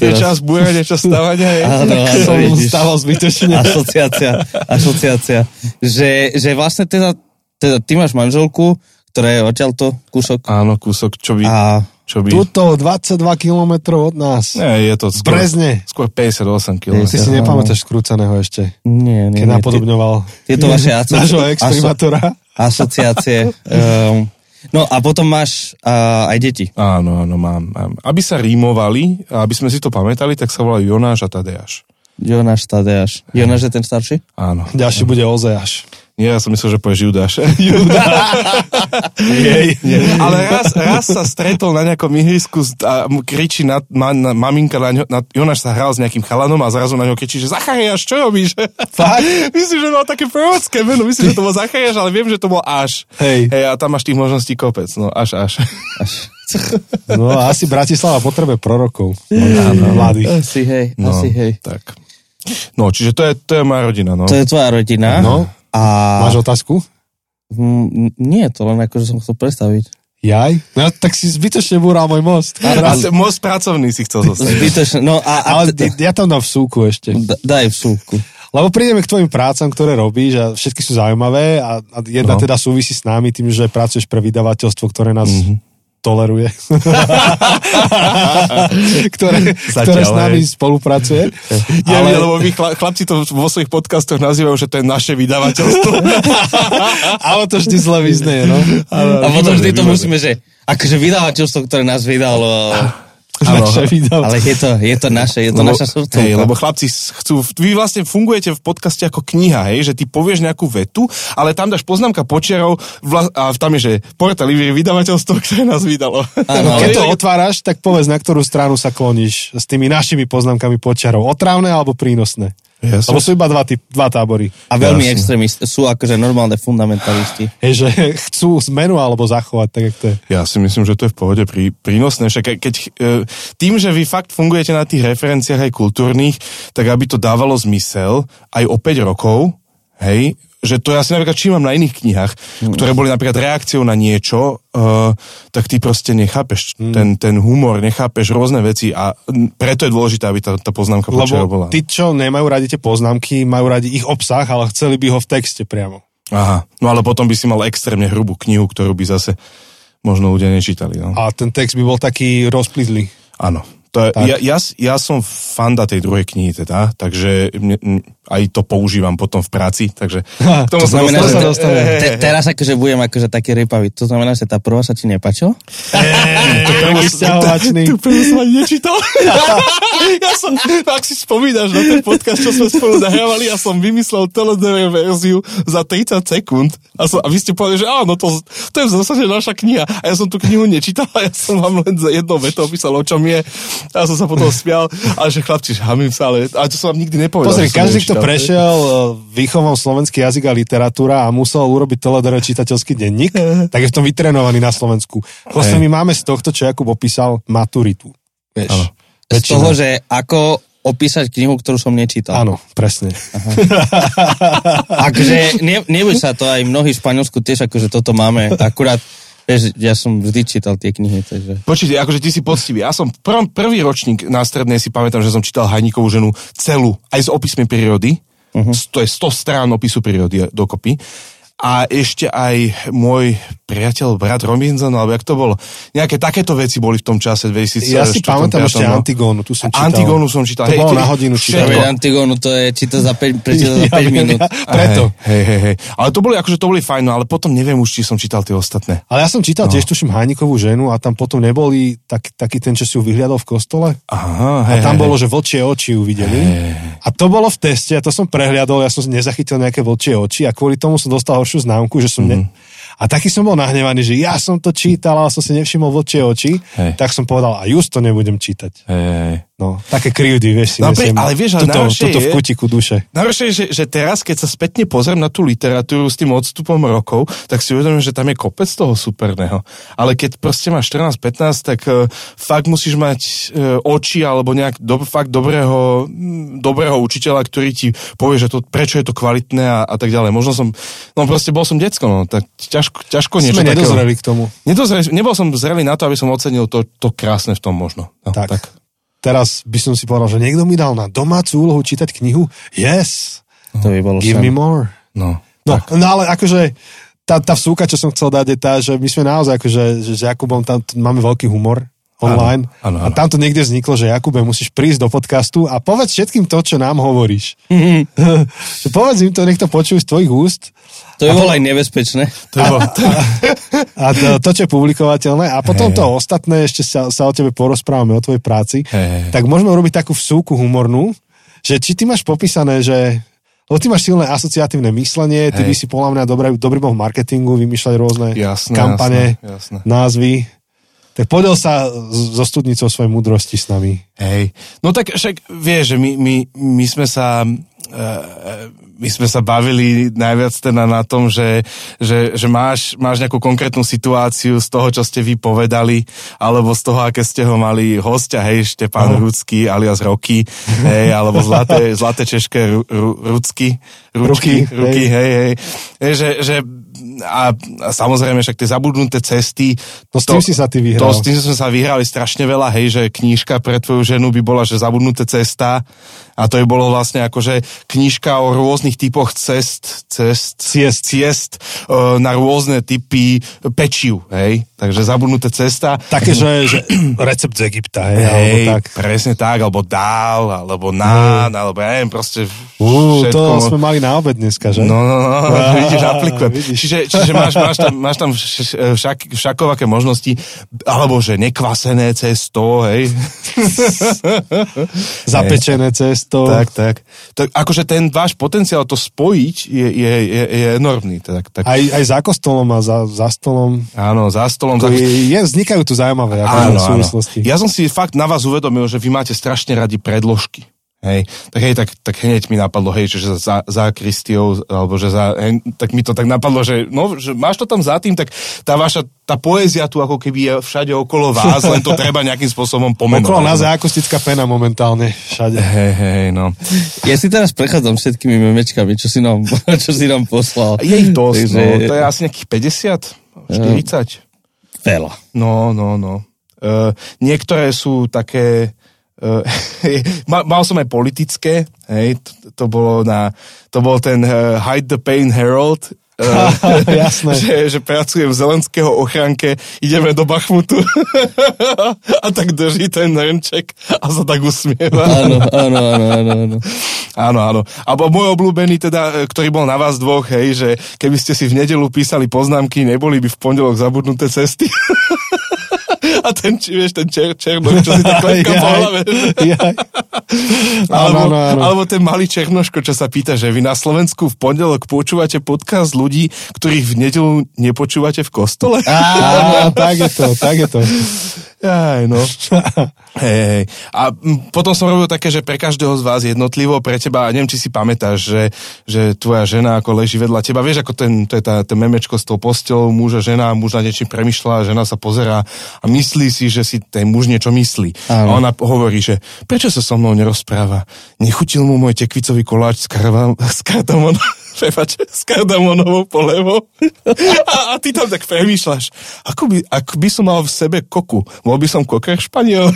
Je čas búrať, je čas stavania. je. Áno, áno, Som stával zbytočne. asociácia, asociácia. Že, že vlastne teda, teda ty máš manželku, ktorá je odtiaľto kúsok Áno, kúsok, čo by... a Čo by... Tuto 22 kilometrov od nás. Nie, je to skôr, Brezne. skôr 58 km. Ty si nepamätáš skrúcaného ešte, nie, nie, keď nie. napodobňoval Tie- Tieto vaše aso- nášho aso- exprimátora. asociácie. Um, no a potom máš uh, aj deti. Áno, áno, mám, mám. Aby sa rímovali, aby sme si to pamätali, tak sa volajú Jonáš a Tadeáš. Jonáš Tadeáš. Jonáš je ten starší? Áno. Ďalší bude Ozeáš. Nie, ja som myslel, že povieš Judáš. Jej. Ale raz, raz sa stretol na nejakom ihrisku s- a mu kričí na, ma, na, maminka na, na Jonáš sa hral s nejakým chalanom a zrazu na ňo kričí, že Zachariáš, čo robíš? Fakt? Myslím, že mal také prorocké meno, myslím, že to bol Zachariáš, ale viem, že to bol Až. Hej. Hej, a tam máš tých možností kopec, no až, až. No a asi Bratislava potrebuje prorokov. Mladých. Asi hej, No, asi hej. tak. No, čiže to je, to je moja rodina, no. To je tvoja rodina. No. A... Máš otázku? Mm, nie, to len akože som chcel predstaviť. Jaj? No tak si zbytočne búral môj most. A te- most pracovný si chcel zostať. Zbytočne. No a, a Ale teda- ja tam dám vsúku ešte. Da- daj v súku. Lebo prídeme k tvojim prácam, ktoré robíš a všetky sú zaujímavé a, a jedna No. teda súvisí s nami tým, že pracuješ pre vydavateľstvo, ktoré nás Mhm. mm-hmm. Toleruje. ktoré, ktoré s nami hej. spolupracuje. Ja, Ale- lebo vy chla, chlapci to vo svojich podcastoch nazývajú, že to je naše vydavateľstvo. Ale to vždy zle vyznie, no. A potom vždy to musíme, že akože vydavateľstvo, ktoré nás vydalo, Naše vydavateľstvo. ale je to, je to naše, je to lebo, naša srdcovka. hej, lebo chlapci chcú, vy vlastne fungujete v podcaste ako kniha, hej, že ty povieš nejakú vetu, ale tam dáš poznámka počiarov vla, a tam je, že portal je vydavateľstvo, ktoré nás vydalo. Áno, Keď to otváraš, tak povedz, na ktorú stranu sa kloníš s tými našimi poznámkami počiarov. Otrávne alebo prínosné? Jasne. Lebo sú iba dva, typ, dva tábory. A veľmi Jasne. extrémisti, sú akože normálne fundamentalisti. Hej, že chcú zmenu alebo zachovať, tak jak to je. Ja si myslím, že to je v pohode prí, prínosné. Však keď, keď, e, tým, že vy fakt fungujete na tých referenciách aj kultúrnych, tak aby to dávalo zmysel aj o 5 rokov, hej, že to ja si napríklad všímam na iných knihách, ktoré boli napríklad reakciou na niečo, uh, tak ty proste nechápeš ten, ten humor, nechápeš rôzne veci a mm, preto je dôležité, aby tá, tá poznámka počiarov bola. Lebo tí, čo nemajú radi tie poznámky, majú radi ich obsah, ale chceli by ho v texte priamo. Aha, no ale potom by si mal extrémne hrubú knihu, ktorú by zase možno ľudia nečítali. No. A ten text by bol taký rozplizlý. Áno. To je, Tak. ja, ja, ja som fanda tej druhej knihy teda, takže mne, m, aj to používam potom v práci, takže k tomu To sa znamená, že te, dostane. te, teraz akože budem akože taký rypavý. To znamená, že tá prvá sa ti sťahovačný. Tú prvú som ani nečítal. ja som, ak si spomínaš na ten podcast, čo sme spolu nahrávali, ja som vymyslel teledever verziu za 30 sekúnd a, som, a vy ste povedali, že áno, to, to je v zásade naša kniha. A ja som tú knihu nečítal a ja som vám len za jednou vetou opísal, o čom je. A ja som sa potom smial, a že chlapci, hamím sa, ale, ale to som vám nikdy nepovedal. Pozri, každý, kto prešiel e, výchovom slovenský jazyk a literatúra a musel urobiť teledere čitateľský denník, tak je v tom vytrenovaný na Slovensku. Vlastne my máme z tohto, čo Jakub opísal, maturitu. Vieš. Z toho, že ako opísať knihu, ktorú som nečítal. Áno, presne. Akože ne, neboj sa to, aj mnohí v Španielsku tiež akože toto máme. Akurát, vieš, ja som vždy čítal tie knihy, takže... Počujte, akože ty si poctivý. Ja som prv, prvý ročník na strednej si pamätám, že som čítal Hajníkovú ženu celú, aj s opismi prírody. Uh-huh. To je 100 strán opisu prírody dokopy. A ešte aj môj priateľ, brat Robinson, alebo jak to bolo. Nejaké takéto veci boli v tom čase 2004. Ja si pamätám ešte no. Antigónu, tu som čítal. Antigónu som čítal. To hej, bolo na hodinu čítať. Antigónu to je číta za 5, prečíta za 5 Ja- minút. ja- Preto. Hej, hej, hej. Ale to boli, akože to boli fajn, no, ale potom neviem už, či som čítal tie ostatné. Ale ja som čítal No. tiež, tuším, Hajnikovú ženu a tam potom neboli tak, taký ten, čo si ju vyhliadol v kostole. Aha, A hej, tam hej, bolo, že vlčie oči ju videli. A to bolo v teste, a to som prehliadol, ja som nezachytil nejaké vlčie oči a kvôli tomu som dostal horšiu známku, že som... Ne... A taký som bol nahnevaný, že ja som to čítal, ale som si nevšimol vlčie oči, Hej. tak som povedal, a just to nebudem čítať. hej, hej. No, také krivdy, vieš si No, pri- nesiem. ale vieš, ale najhoršie tuto v kutiku duše. Najhoršie je, že, že teraz, keď sa spätne pozriem na tú literatúru s tým odstupom rokov, tak si uvedomím, že tam je kopec toho superného. Ale keď proste máš 14-15, tak uh, fakt musíš mať uh, oči alebo nejak do, fakt dobrého, dobrého učiteľa, ktorý ti povie, že to, prečo je to kvalitné a, a tak ďalej. Možno som, no proste bol som decko, no, tak ťažko, ťažko niečo Sme takého. nedozreli k tomu. Nedozreli, nebol som zrelý na to, aby som ocenil to, to krásne v tom možno. No, Tak. Teraz by som si povedal, že niekto mi dal na domácu úlohu čítať knihu. Yes, To by bolo give sen. me more. No. No, no ale akože tá, tá vsúka, čo som chcel dať, je tá, že my sme naozaj akože, že s Jakubom tam máme veľký humor online. áno, A áno. tam to niekde vzniklo, že Jakube, musíš prísť do podcastu a povedz všetkým to, čo nám hovoríš. že povedz im to, nech to počujú z tvojich úst. To by bolo aj nebezpečné. To bol, A to, to čo je publikovateľné. A potom to ostatné, ešte sa, sa o tebe porozprávame, o tvojej práci. Hej. Tak môžeme urobiť takú vsúku humornú, že či ty máš popísané, že lebo ty máš silné asociatívne myslenie, ty Hej. by si podľa mňa dobrý, dobrý bol v marketingu, vymýšľať rôzne Jasné, kampane, jasné, jasné. názvy. Tak podel sa zo studnicou svojej múdrosti s nami. Hej. No tak však vieš, že my, my, my sme sa eh, my sme sa bavili najviac teda na tom, že, že, že máš, máš nejakú konkrétnu situáciu z toho, čo ste vy povedali, alebo z toho, aké ste ho mali hostia, hej, Štepán No. Rucký alias Roky, hej, alebo zlaté, zlaté češké ru, ru, Rucky, ručky, Ruky, ruky, hej, hej. hej že, že a, a samozrejme však tie zabudnuté cesty. No s tým si sa ty vyhral. To, s tým sme sa vyhrali strašne veľa, hej, že knížka pre tvoju ženu by bola, že zabudnuté cesta a to by bolo vlastne akože knížka o rôznych typoch cest, cest, Ciest. ciest e, na rôzne typy pečiu, hej. Takže zabudnuté cesta. Také, že, že recept z Egypta, hej, alebo Hej, tak. presne tak, alebo dál, alebo nán, alebo ja neviem, proste všetko. to sme mali na obed dneska, že? No, no, no, vidíš, aplikujem. vidíš. Čiže, čiže máš, máš tam, máš tam vš- však, všakovaké možnosti, alebo že nekvasené cesto, hej. Zapečené cesto. Tak, tak. tak. Akože ten váš potenciál to spojiť je, je, je, je enormný. Tak, tak. Aj, aj za kostolom a za, za stolom. Áno, za stolom. To Za... je, vznikajú tu zaujímavé akože, súvislosti. Ja som si fakt na vás uvedomil, že vy máte strašne radi predložky. Hej, tak hej, tak, tak hneď mi napadlo, hej, že za, za Kristiou, alebo že za, hej, tak mi to tak napadlo, že no, že máš to tam za tým, tak tá vaša, tá poézia tu ako keby je všade okolo vás, len to treba nejakým spôsobom pomenovať. Okolo nás je akustická pena momentálne všade. Hej, hej, no. Ja si teraz prechádzam všetkými memečkami, čo si nám, čo si nám poslal. Je ich dosť, Takže- no, to je asi nejakých 50, 40. Veľa. No, no, no. Uh, niektoré sú také... Uh, mal, mal som aj politické, hej, to, to bolo na, to bol ten uh, Hide the Pain Herald, uh, Jasné. že, že pracujem v Zelenského ochranke, ideme do Bachmutu a tak drží ten hrnček a sa tak usmieva. Áno, áno, áno, áno, áno. Áno, áno. Alebo môj obľúbený, teda, ktorý bol na vás dvoch, hej, že keby ste si v nedelu písali poznámky, neboli by v pondelok zabudnuté cesty. A ten, či vieš, ten čer, černok, čo si tak klepka po hlave. Alebo, Áno, áno, áno. alebo ten malý černoško, čo sa pýta, že vy na Slovensku v pondelok počúvate podcast ľudí, ktorých v nedelu nepočúvate v kostole? Á, tak je to, tak je to. Aj, no. Hej, hej. A potom som robil také, že pre každého z vás jednotlivo, pre teba, neviem, či si pamätáš, že, že tvoja žena ako leží vedľa teba, vieš, ako ten, to je tá, ten memečko s tou postelou, muž a žena, muž na niečím premyšľa, žena sa pozerá a myslí si, že si ten muž niečo myslí. Áno. A ona hovorí, že prečo sa so mnou nerozpráva? Nechutil mu môj tekvicový koláč s, karva, s kardamonom. Prepač, s kardamonovou polevou. A, a ty tam tak premýšľaš, ako by, ak by som mal v sebe koku, bol by som koker španiel.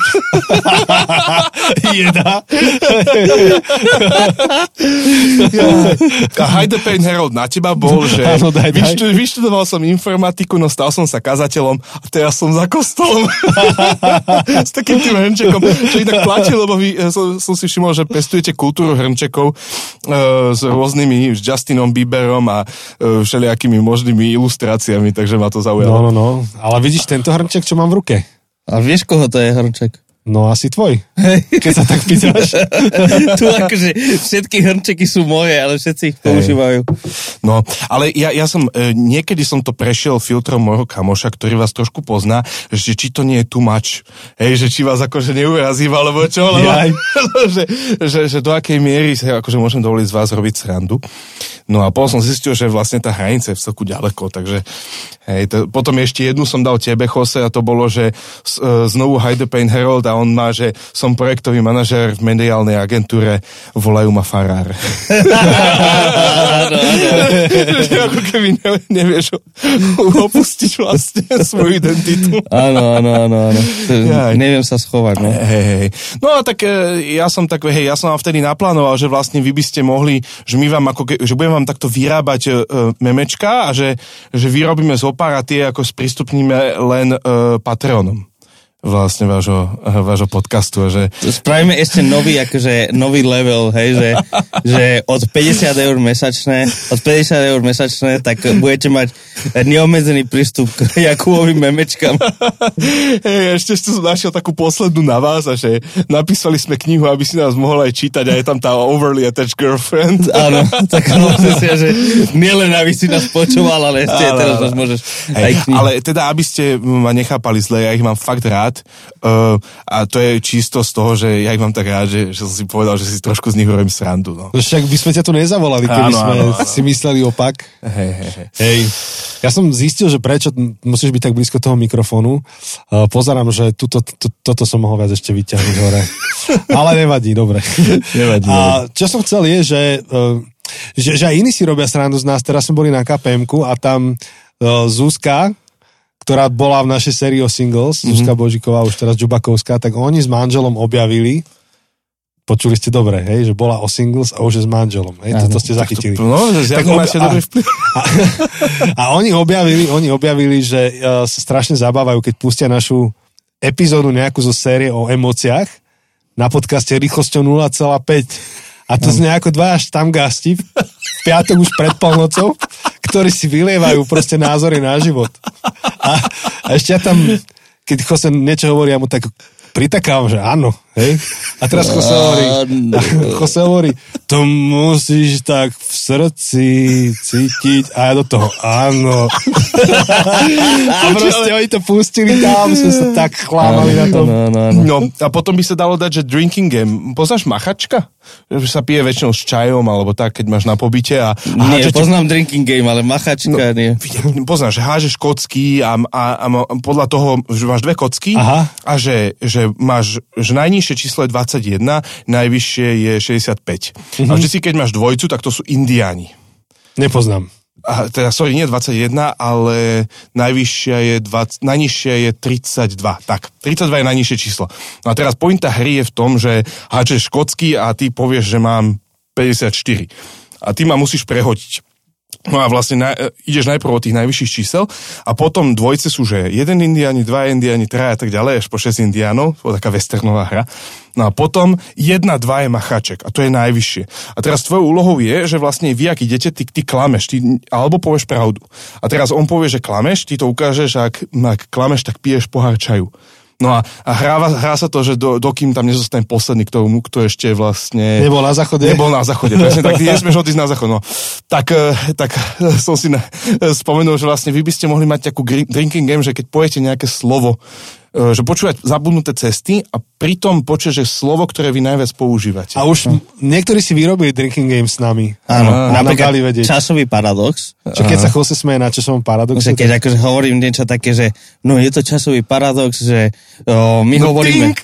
Jeda. A Hide the Pain Herald na teba bol, že Áno, daj, daj. vyštu, vyštudoval som informatiku, no stal som sa kazateľom a teraz som za kostolom. S takým tým hrnčekom, čo inak platí, lebo vy, eh, som, som si všimol, že pestujete kultúru hrnčekov uh, s rôznymi, s Justinom Bieberom a uh, všelijakými možnými ilustráciami, takže ma to No, zaujalo. no, no. Ale vidíš tento hrnček, čo mám v ruke? A vieš, koho to je hrnček? No asi tvoj. Keď sa tak pýtaš. tu akože všetky hrnčeky sú moje, ale všetci ich používajú. No, ale ja, ja som, e, niekedy som to prešiel filtrom môjho kamoša, ktorý vás trošku pozná, že či to nie je too much. Hej, že či vás akože neurazím, alebo čo, lebo, že, že, že, do akej miery sa akože môžem dovoliť z vás robiť srandu. No a potom som zistil, že vlastne tá hranica je v celku ďaleko, takže hej, to, potom ešte jednu som dal tebe, Jose, a to bolo, že s- e, znovu Hide the Pain Herald a on má, že som projektový manažér v mediálnej agentúre, volajú ma farár. ako keby ne, nevieš opustiť vlastne svoju identitu. Áno, áno, áno, áno. Neviem sa schovať, no. Hej, hej. No a tak e, ja som tak, hej, ja som vám vtedy naplánoval, že vlastne vy by ste mohli, že my vám ako, že budem vám takto vyrábať e, memečka a že, že vyrobíme z pár a tie ako sprístupníme len e, Patreonom vlastne vášho, vášho podcastu, že Spravíme ešte nový, akože nový level, hej, že, že od 50 eur mesačné, od 50 eur mesačné, tak budete mať neobmedzený prístup k Jakubovým memečkám. Hej, ešte som našiel takú poslednú na vás a že napísali sme knihu, aby si nás mohol aj čítať a je tam tá overly attached girlfriend. Áno, tak môžem si, že nielen aby si nás počúval, ale ešte Áno, teraz nás môžeš aj Hej, knihu. ale teda, aby ste ma nechápali zle, ja ich mám fakt rád uh, a to je čisto z toho, že ja ich mám tak rád, že, že som si povedal, že si trošku z nich robím srandu. No. No však by sme ťa tu nezavolali, keby Áno, sme áno, áno. si mysleli opak. Hej, hej, hej. Hej. Ja som zistil, že prečo musíš byť tak blízko toho mikrofónu. Uh, pozerám, že tuto, tu, toto som mohol viac ešte vyťahnuť hore. Ale nevadí, dobre. Nevadí, A čo som chcel je, že, uh, že, že aj iní si robia srandu z nás. Teraz sme boli na KPM-ku a tam uh, Zuzka, ktorá bola v našej sérii o singles, mm-hmm. Zuzka Božiková, už teraz Džubakovská, tak oni s manželom objavili, počuli ste dobre, hej, že bola o singles a už je s manželom. Hej, toto ste zachytili. No, že Tak ob- máte a- vplyv. A, a oni objavili, oni objavili, že uh, sa strašne zabávajú, keď pustia našu epizódu nejakú zo série o emóciách na podcaste rýchlosťou 0,5. A to z nejako dva až tam gasti piatok už pred polnocou, ktorí si vylievajú proste názory na život. A, a ešte ja tam, keď Jose niečo hovorí, ja mu tak pritakám, že áno, hej? A teraz Jose hovorí. Jose hovorí, to musíš tak v srdci cítiť a ja do toho, áno. a proste oni to pustili tam, sme sa tak chlámali na tom. No, a potom by sa dalo dať, že drinking game. Poznáš machačka? Že sa pije väčšinou s čajom, alebo tak, keď máš na pobyte a, a Nie, poznám drinking game, ale machačka nie. Vidím, poznáš, že hážeš kocky a, a, a mo- podľa toho, že máš dve kocky Aha. a že, že máš, že najnižšie číslo je 21, najvyššie je 65. Mhm. A vždy, keď máš dvojcu, tak to sú indiáni. Nepoznám. A, teda, sorry, nie 21, ale najvyššia je 20, najnižšia je 32. Tak, 32 je najnižšie číslo. No a teraz pointa hry je v tom, že háčeš kocky a ty povieš, že mám 54. A ty ma musíš prehodiť. No a vlastne na, e, ideš najprv od tých najvyšších čísel a potom dvojce sú, že jeden indiáni, dva indiáni, traja a tak ďalej, až po 6 indiánov, to taká westernová hra. No a potom jedna, dva je machaček a to je najvyššie. A teraz tvojou úlohou je, že vlastne vy, ak idete, ty, ty klameš, ty, alebo povieš pravdu. A teraz on povie, že klameš, ty to ukážeš a ak, ak klameš, tak piješ pohár čaju. No a, a hrá, hrá sa to, že do, dokým tam nezostane posledný, kto, kto ešte vlastne... Nebol na záchode? Nebol na záchode, presne tak, ty nesmieš odísť na záchod. No. Tak, eh, tak eh, som si na, eh, spomenul, že vlastne vy by ste mohli mať takú drinking game, že keď pojete nejaké slovo že počúvať zabudnuté cesty a pritom počuješ, že slovo, ktoré vy najviac používate. A už m- niektorí si vyrobili drinking game s nami. Áno, A napríklad vedieť. časový paradox. Čo keď sa Jose smeje na časovom paradoxe, Že keď akože hovorím niečo také, že no je to časový paradox, že o, my No hovoríme, tink.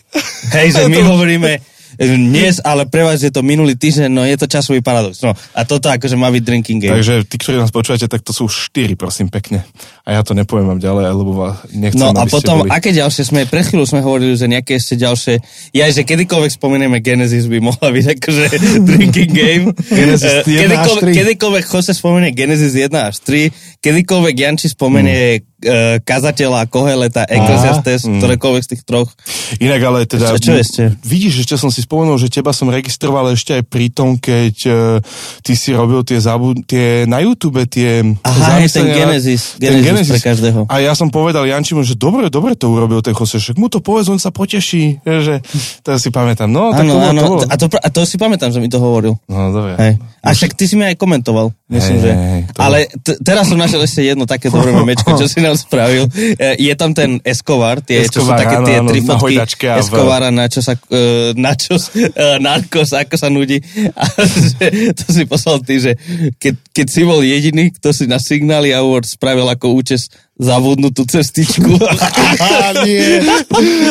hej, že my hovoríme e, dnes, ale pre vás je to minulý týždeň, no je to časový paradox. No a toto akože má byť drinking game. Takže tí, ktorí nás počúvate, tak to sú štyri, prosím, pekne. A ja to nepoviem vám ďalej, lebo nechcem, No a potom, boli... aké ďalšie sme, pred chvíľu sme hovorili, že nejaké ešte ďalšie, ja, že kedykoľvek spomenieme Genesis by mohla byť akože drinking game. Genesis 1 Eh, až kedykoľvek, 3. kedykoľvek Jose spomenie Genesis 1 až 3, kedykoľvek Janči spomenie hmm. Kazateľa Koheleta, Ecclesiastes, Mm. ktorékoľvek z tých troch. Inak ale teda... Čo- čo ešte? Vidíš, ešte som si spomenul, že teba som registroval ešte aj pri tom, keď uh, ty si robil tie, zabu- tie na YouTube, tie... Aha, je ten Genesis, Genesis pre každého. A ja som povedal Jančimu, že dobre, dobre to urobil ten Jose, však mu to povedz, on sa poteší, že to si pamätám. No, tak Áno, to áno, to bolo. a to, a to si pamätám, že mi to hovoril. No, dobre. Hej. A však ty si mi aj komentoval, myslím, Hej, že. hej, to Ale t- teraz som našiel ešte jedno také dobré memečko, čo si nám spravil. E, Je tam ten Escobar, tie, čo sú Escobar, také áno, tie áno, tri na fotky hojdačke a v- Escobara, na čo sa, e, na čo, e, narkos, ako sa nudí. A že, to si poslal ty, že keď, keď si bol jediný, kto si na signály Award spravil ako účes zavudnutú cestičku. nie.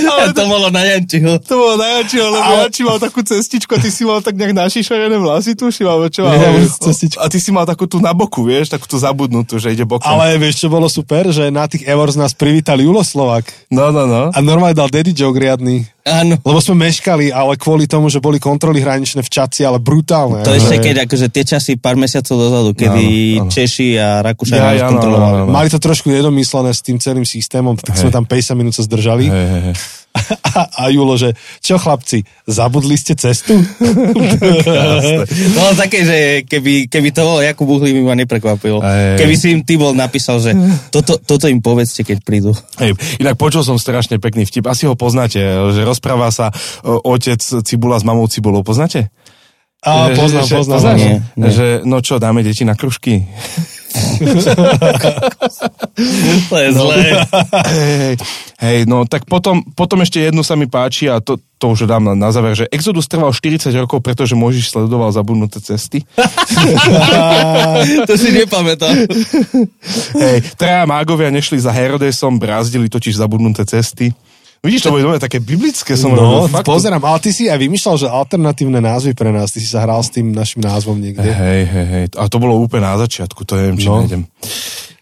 a to bolo na Jančiho. To bolo najväčšie, lebo ale... Janči mal takú cestičku, a ty si mal tak nejak našišarené vlasy, tuším, alebo čo? Nie, Ale, a ty si mal takú tú na boku, vieš, takú tú zabudnutú, že ide bokom. Ale vieš, čo bolo super? Že na tých Awards nás privítali Julo Slovak. No, no, no. A normálne dal daddy joke riadny. Áno. Lebo sme meškali, ale kvôli tomu, že boli kontroly hraničné v Čaci, ale brutálne. To ešte keď akože tie časy pár mesiacov dozadu, kedy Áno, áno. Češi a Rakúšania Ja, ja, áno, kontrolovali. áno, áno. Mali to trošku nedomyslené s tým celým systémom, tak sme tam 50 minút sa zdržali. Hej, hej, hej. A, a Julo, že čo chlapci, zabudli ste cestu? No také, že keby, keby to bolo Jakub Uhlí, by ma neprekvapilo. Hej. Keby si im ty bol napísal, že toto, toto im povedzte, keď prídu. Hej, inak počul som strašne pekný vtip, asi ho poznáte, že rozpráva sa o, otec Cibula s mamou Cibulou, poznáte? A poznám, že- poznám. poznáš? Nie, nie. Že, no čo, dáme deti na kružky? To je zlé. hej, hej, hej, no tak potom, potom ešte jednu sa mi páči a to, to už dám na, na záver, že Exodus trval 40 rokov, pretože Mojžiš sledoval zabudnuté cesty. to si nepamätám. Hej, traja mágovia nešli za Herodesom, brázdili totiž zabudnuté cesty. Vidíš, to boli dobre také biblické som No, robil. Fakt, pozerám, ale ty si aj vymýšľal, že alternatívne názvy pre nás, ty si sa hral s tým našim názvom niekde. Hej, hej, hej. A to bolo úplne na začiatku, to neviem, či No. nájdem.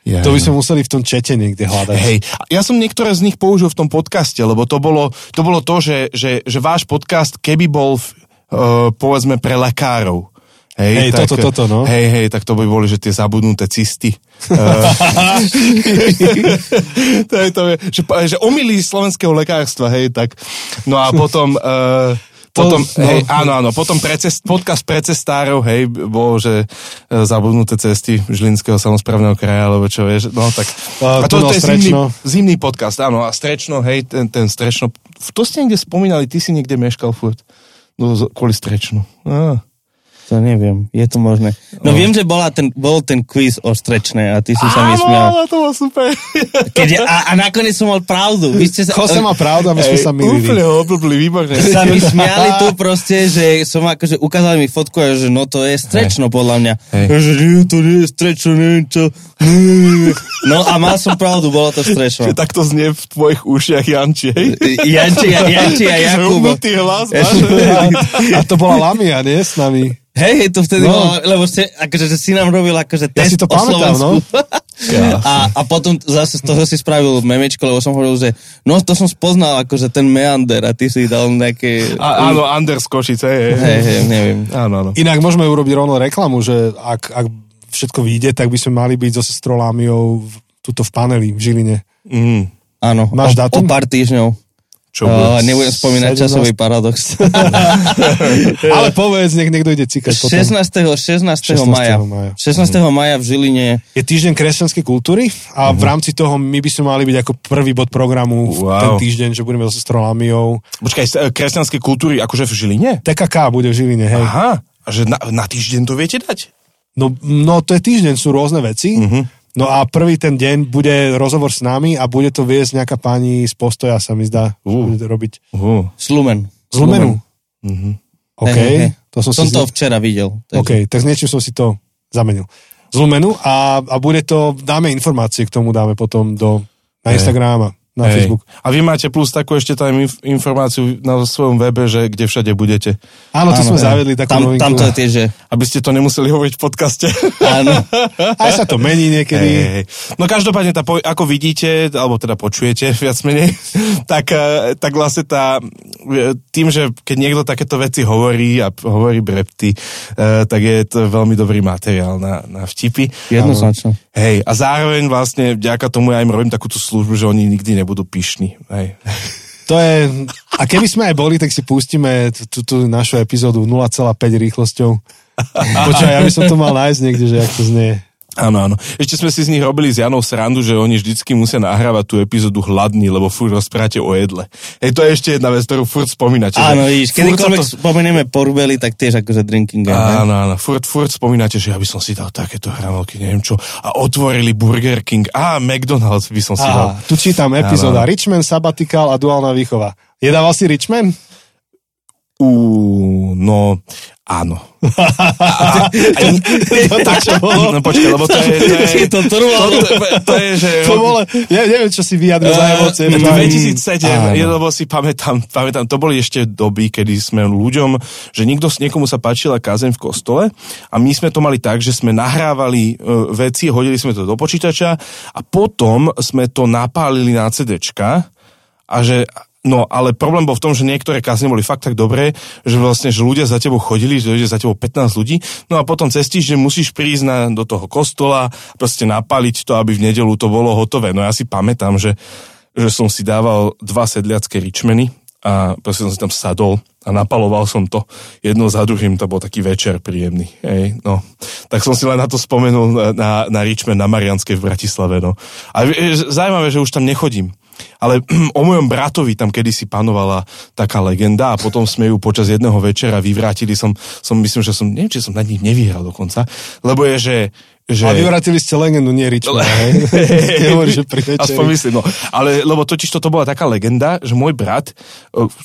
Ja, To by sme museli v tom čete niekde hľadať. Hej, ja som niektoré z nich použil v tom podcaste, lebo to bolo to, bolo to že, že, že váš podcast, keby bol, uh, povedzme, pre lekárov. Hej, Hej, toto, toto, no. Hej, hej, tak to by boli, že tie zabudnuté cysty. to je to, že, že omily slovenského lekárstva, hej, tak. No a potom... Uh, potom, To- no. hej, no. áno, áno, potom pre cest, podcast pre cestárov, hej, bolo, že e, zabudnuté cesty Žilinského samozprávneho kraja, alebo čo vieš, no tak. A A to, to je zimný, Strečno. zimný podcast, áno, a Strečno, hej, ten, ten Strečno, to ste niekde spomínali, ty si niekde meškal furt, no, kvôli Strečnu. Á. To neviem, je to možné. No, viem, že bola ten, bol ten quiz o strečné a ty si sa mi smial. Áno, to bolo super. Keď a, a nakoniec som mal pravdu. Vy ste sa, Jose má pravdu a my sme sa Úplne milili. ho oblbli, výborne. sa mi smiali tu proste, že som akože ukázal mi fotku a že no to je strečno podľa mňa. Hej. Ja, že nie, to nie je strečno, neviem čo. No a mal som pravdu, bolo to strečno. Že takto znie v tvojich ušiach Janči, hej? Janči, Janči a Taký Jakub. zhrubnutý hlas, máš? A to bola Lamia, nie? S nami. Hej, hej, to vtedy No. bolo, lebo ste, akože, že si nám robil akože Ja test si to o pamätám, Slovensku. no. a, a potom zase z toho si spravil memečko, lebo som hovoril, že no to som spoznal akože ten meander a ty si dal nejaké... A, áno, Anders Košice, hej, hej. Hej, hej, neviem. Áno, áno. Inak môžeme urobiť rovno reklamu, že ak, ak všetko vyjde, tak by sme mali byť so sestrou Lámiou v, tuto v paneli v Žiline. Mm. Áno, Máš o, dátum? o pár týždňov. Čo Uh, bude? nebudem spomínať 17. časový paradox. Ale povedz, nech niekto ide cikať potom. 16. 16. 16. maja. maja. 16. maja v Žiline. Je týždeň kresťanskej kultúry a v rámci toho my by sme mali byť ako prvý bod programu v Wow. ten týždeň, že budeme so sestrou Lámiou. Počkaj, z, e, kresťanskej kultúry akože v Žiline? TKK bude v Žiline, hej. Aha, a že na, na týždeň to viete dať? No, no to je týždeň, sú rôzne veci. Mhm. No a prvý ten deň bude rozhovor s nami a bude to viesť nejaká pani z postoja, sa mi zdá, Uh. bude to robiť. Uh, Slumen. Z Lumenu? mhm. OK, hej, hej. to som, Som si... to včera videl. takže- OK, tak s niečím som si to zamenil. Z Lumenu a, a bude to, dáme informácie k tomu, dáme potom do, na. Instagram na Hej. Facebook. A vy máte plus takú ešte tam inf- informáciu na svojom webe, že kde všade budete. Áno, to Áno, sme hej. zavedli takú tam, novinku. tam to je tiež, že... Aby ste to nemuseli hovoriť v podcaste. Áno. Aj sa to mení niekedy. Hej. No každopádne, tá, ako vidíte, alebo teda počujete viac menej, tak, eh, tak vlastne tá, eh, tým, že keď niekto takéto veci hovorí a hovorí brepty, eh, tak je to veľmi dobrý materiál na, na vtipy. Jednoznačne. Hej, a zároveň vlastne vďaka tomu ja im robím takúto službu, že oni nikdy nebudú pyšní. Hej. To je, a keby sme aj boli, tak si pustíme túto našu epizódu 0,5 rýchlosťou. Počkaj, ja by som to mal nájsť niekde, že jak to znie. Áno, áno. Ešte sme si z nich robili s Janou srandu, že oni vždycky musia nahrávať tú epizódu hladný, lebo furt rozprávate o jedle. Hej, to je ešte jedna vec, ktorú furt spomínate. Áno, vidíš, kedykoľvek to- spomenieme porubeli, tak tiež akože drinking game. Áno, áno, furt, furt spomínate, že ja by som si dal takéto hranolky, neviem čo. A otvorili Burger King. Á, McDonald's by som si dal. Aha, tu čítam epizóda Áno. Richmond, Sabbatical a duálna výchova. Jedával si Richmond? Ú, no, áno. to tak, čo bolo? No počkaj, lebo to je... To je, to trvalo. to, to, to je, že... To bolo, ja neviem, čo si vyjadril za emócie. Uh, Fakt. 2007, Áno. je, lebo si pamätám, pamätám, to boli ešte doby, kedy sme ľuďom, že niekto, niekomu sa páčila kázeň v kostole a my sme to mali tak, že sme nahrávali uh, veci, hodili sme to do počítača a potom sme to napálili na CDčka a že No, ale problém bol v tom, že niektoré kázne boli fakt tak dobré, že vlastne, že ľudia za tebou chodili, že ide za tebou 15 ľudí, no a potom cez týždeň musíš prísť na, do toho kostola, proste napaliť to, aby v nedelu to bolo hotové. No ja si pamätám, že, že som si dával dva sedliacké ričmeny a proste som si tam sadol a napaloval som to jedno za druhým, to bol taký večer príjemný. Hej, no. Tak som si len na to spomenul na, na, na Richmond na Marianskej v Bratislave. No. A je- je zaujímavé, že už tam nechodím. Ale o mojom bratovi tam kedysi panovala taká legenda a potom sme ju počas jedného večera vyvrátili. Som, som myslím, že som, neviem, či som nad nich nevyhral dokonca, lebo je, že... že A vyvratili ste legendu, nie Richmond, hej? Nehovorí, že pri večeri. Aspoň myslím, no. Ale, lebo totiž toto bola taká legenda, že môj brat,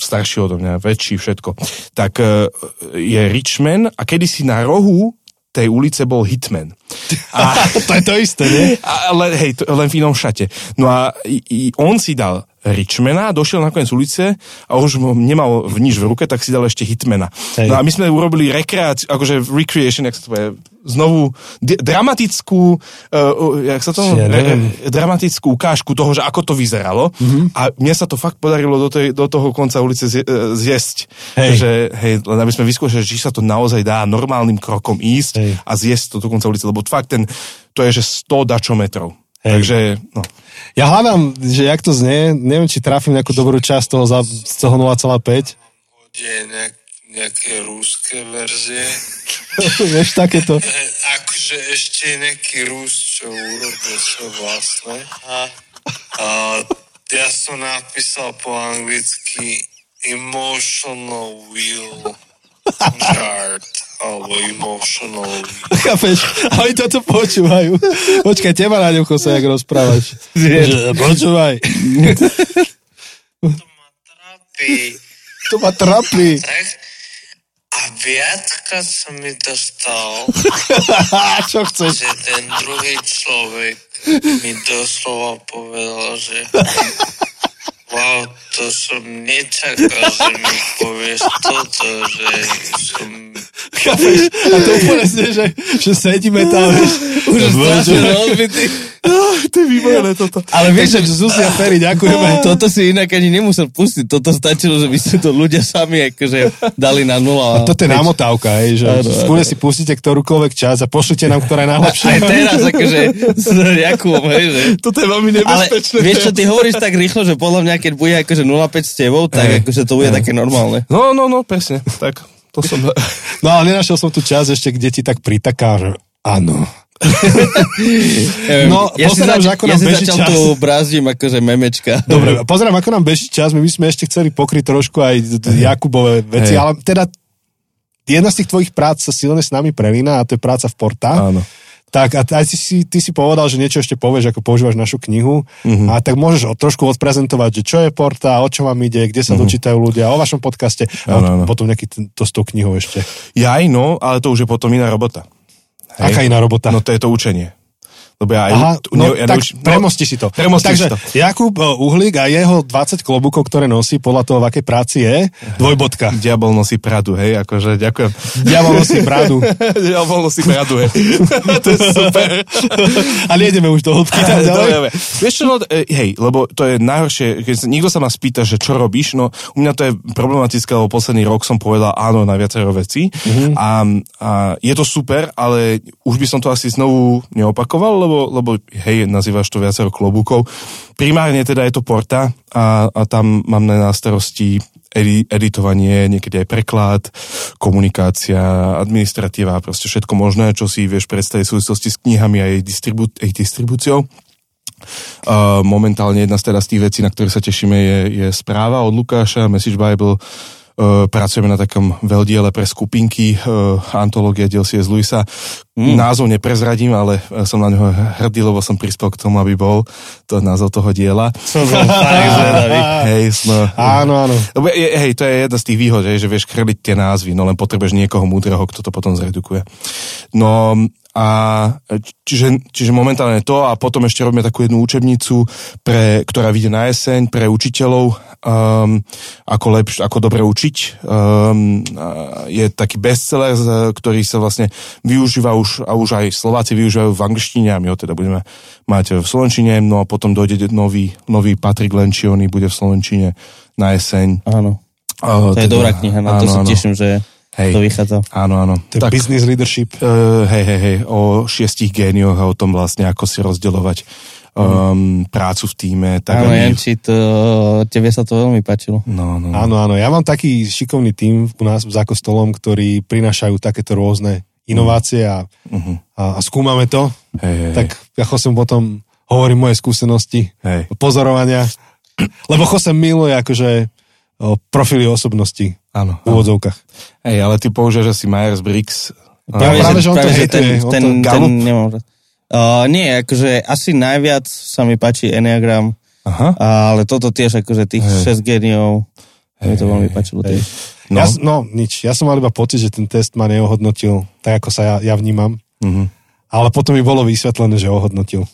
starší odo mňa, väčší, všetko, tak e, je Richman a kedysi na rohu tej ulice bol Hitman. A, to je to isté, nie? a, ale hej, to, len v inom šate. No a i, i on si dal Richmana, došiel na koniec ulice a už nemal v nič v ruke, tak si dal ešte Hitmana. Hej. No a my sme urobili rekreáciu, akože recreation, jak sa to povie, znovu di- dramatickú, uh, jak sa to... Ja neviem. re- dramatickú ukážku toho, že ako to vyzeralo Mhm. a mne sa to fakt podarilo do, tej, do toho konca ulice zje, zjesť. Hej. Že, hej, len aby sme vyskúšali, či sa to naozaj dá normálnym krokom ísť Hej. a zjesť to do konca ulice, lebo fakt ten, to je, že 100 dačometrov. Hej. Takže, no. Ja hľadám, že jak to znie, neviem, či trafím nejakú dobrú časť toho, za, z toho 0,5. hodí nejak, nejaké rúské verzie. Vieš, takéto. Akože ešte nejaký Rus, čo urobil svoje vlastné. A, a ja som napísal po anglicky emotional wheel chart alebo emotional wheel. Chápeš? A oni toto počúvajú. Počkaj, teba na ňom sa jak rozprávaš. Počúvaj. Trápi. To ma trapí. Tak? A viackrát sa mi dostal Čo chceš? že ten druhý človek mi doslova povedal, že wow, to som nečakal, že mi povieš toto, že som... Chápeš? A to úplne že, že sedíme tam, vieš. Už je strašne rozbitý. To je výborné toto. Ale vieš, že Zuzia Ferry, ďakujeme. Toto si inak ani nemusel pustiť. Toto stačilo, že by si to ľudia sami akože dali na nula. A toto je namotávka, hej, že skôr si pustíte ktorúkoľvek čas a pošlite nám, ktorá je najlepšia. Aj teraz, akože s Jakubom, hej, že... Toto je veľmi Ale nebezpečné. vieš čo, ty hovoríš tak rýchlo, že podľa mňa, keď bude akože 0,5 s tebou, tak Hej. akože to bude také normálne. No, no, no, presne. Tak, to som... No ale nenašiel som tu čas ešte, kde ti tak pritaká, že áno. No, ja si, zač- ako ja nám si beží začal čas. tu brázdím akože memečka. Dobre, pozerám, ako nám beží čas, my by sme ešte chceli pokryť trošku aj Jakubové veci, ale teda jedna z tých tvojich prác sa silne s nami prelína a to je práca v Porta. Áno. Tak a aj ty si, ty si povedal, že niečo ešte povieš, ako používaš našu knihu Mhm. a tak môžeš o, trošku odprezentovať, že čo je Porta, o čo vám ide, kde sa dočítajú ľudia, o vašom podcaste a Mhm. Áno, áno. potom nejaký to s tou knihou ešte. Ja aj no, ale to už je potom iná robota. Aká iná robota? No to je to učenie. Lebo ja. Aha, tu- no, ja tak neuč- premosti si to. Premosti Takže si to. Jakub e, Uhlík a jeho 20 klobúkov, ktoré nosí podľa toho, v akej práci je, dvojbodka. Diabol nosí pradu, hej, akože ďakujem. Diabol nosí bradu. Diabol nosí pradu, hej. to je super. A nejdeme už do hĺbky. Dobre, Vieš čo, no, e, hej, lebo to je najhoršie, keď niekto sa ma spýta, že čo robíš, no u mňa to je problematické, lebo posledný rok som povedal áno na viacero vecí Mhm. a, a je to super, ale už by som to asi znovu neopakoval, lebo, lebo hej, nazývaš to viacero klobúkov. Primárne teda je to porta a, a tam mám na starosti edi- editovanie, niekedy aj preklad, komunikácia, administratíva, proste všetko možné, čo si vieš predstaviť v súvislosti s knihami a jej, distribúciou. Uh, momentálne jedna z, teda z tých vecí, na ktoré sa tešíme, je, je správa od Lukáša, Message Bible. Uh, pracujeme na takom veľdiele pre skupinky, uh, antológia diel z Luisa. Mm. Názov neprezradím, ale uh, som na neho hrdý, lebo som prispel k tomu, aby bol to názov toho diela. Som. Hej, sme, Áno, áno. lebo hej, to je jedna z tých výhod, hej, že vieš chrliť tie názvy, no len potrebuješ niekoho múdreho, kto to potom zredukuje. No a čiže, čiže momentálne to a potom ešte robíme takú jednu učebnicu, pre, ktorá vyjde na jeseň pre učiteľov, um, ako, lepš, ako dobre učiť. Um, je taký bestseller, ktorý sa vlastne využíva už, a už aj Slováci využívajú v angličtine a my ho teda budeme mať v slovenčine, no a potom dojde nový, nový Patrik Lencioni, bude v slovenčine na jeseň. Áno. Uh, To je dobrá kniha, na to sa teším, že Hej. to vychádza. Áno, áno. To je business leadership. Uh, hej, hej, hej, o šiestich génioch a o tom vlastne, ako si rozdeľovať um, prácu v týme. Tak Áno, aby- Janči, to, tebe sa to veľmi páčilo. No, no. Áno, áno. Ja mám taký šikovný tím u nás za kostolom, ktorí prinášajú takéto rôzne inovácie a, Uh-huh. a, a skúmame to. Hej, hej, Tak ja som potom hovorím moje skúsenosti, hej. pozorovania. Lebo Jose miluje akože profily osobnosti Áno, v úvodzovkách. Hej, ale ty použiješ asi Myers-Briggs. Práve, práve, že on to ten, hejtuje, on ten, to ten nemám. Uh, nie, akože asi najviac sa mi páči Enneagram, Aha. ale toto tiež akože tých Hej. 6 geniov, mi to veľmi páčilo Hej. tiež. No. Ja, no nič, ja som mal iba pocit, že ten test ma neohodnotil tak, ako sa ja, ja vnímam. Mhm. Ale potom mi bolo vysvetlené, že ohodnotil.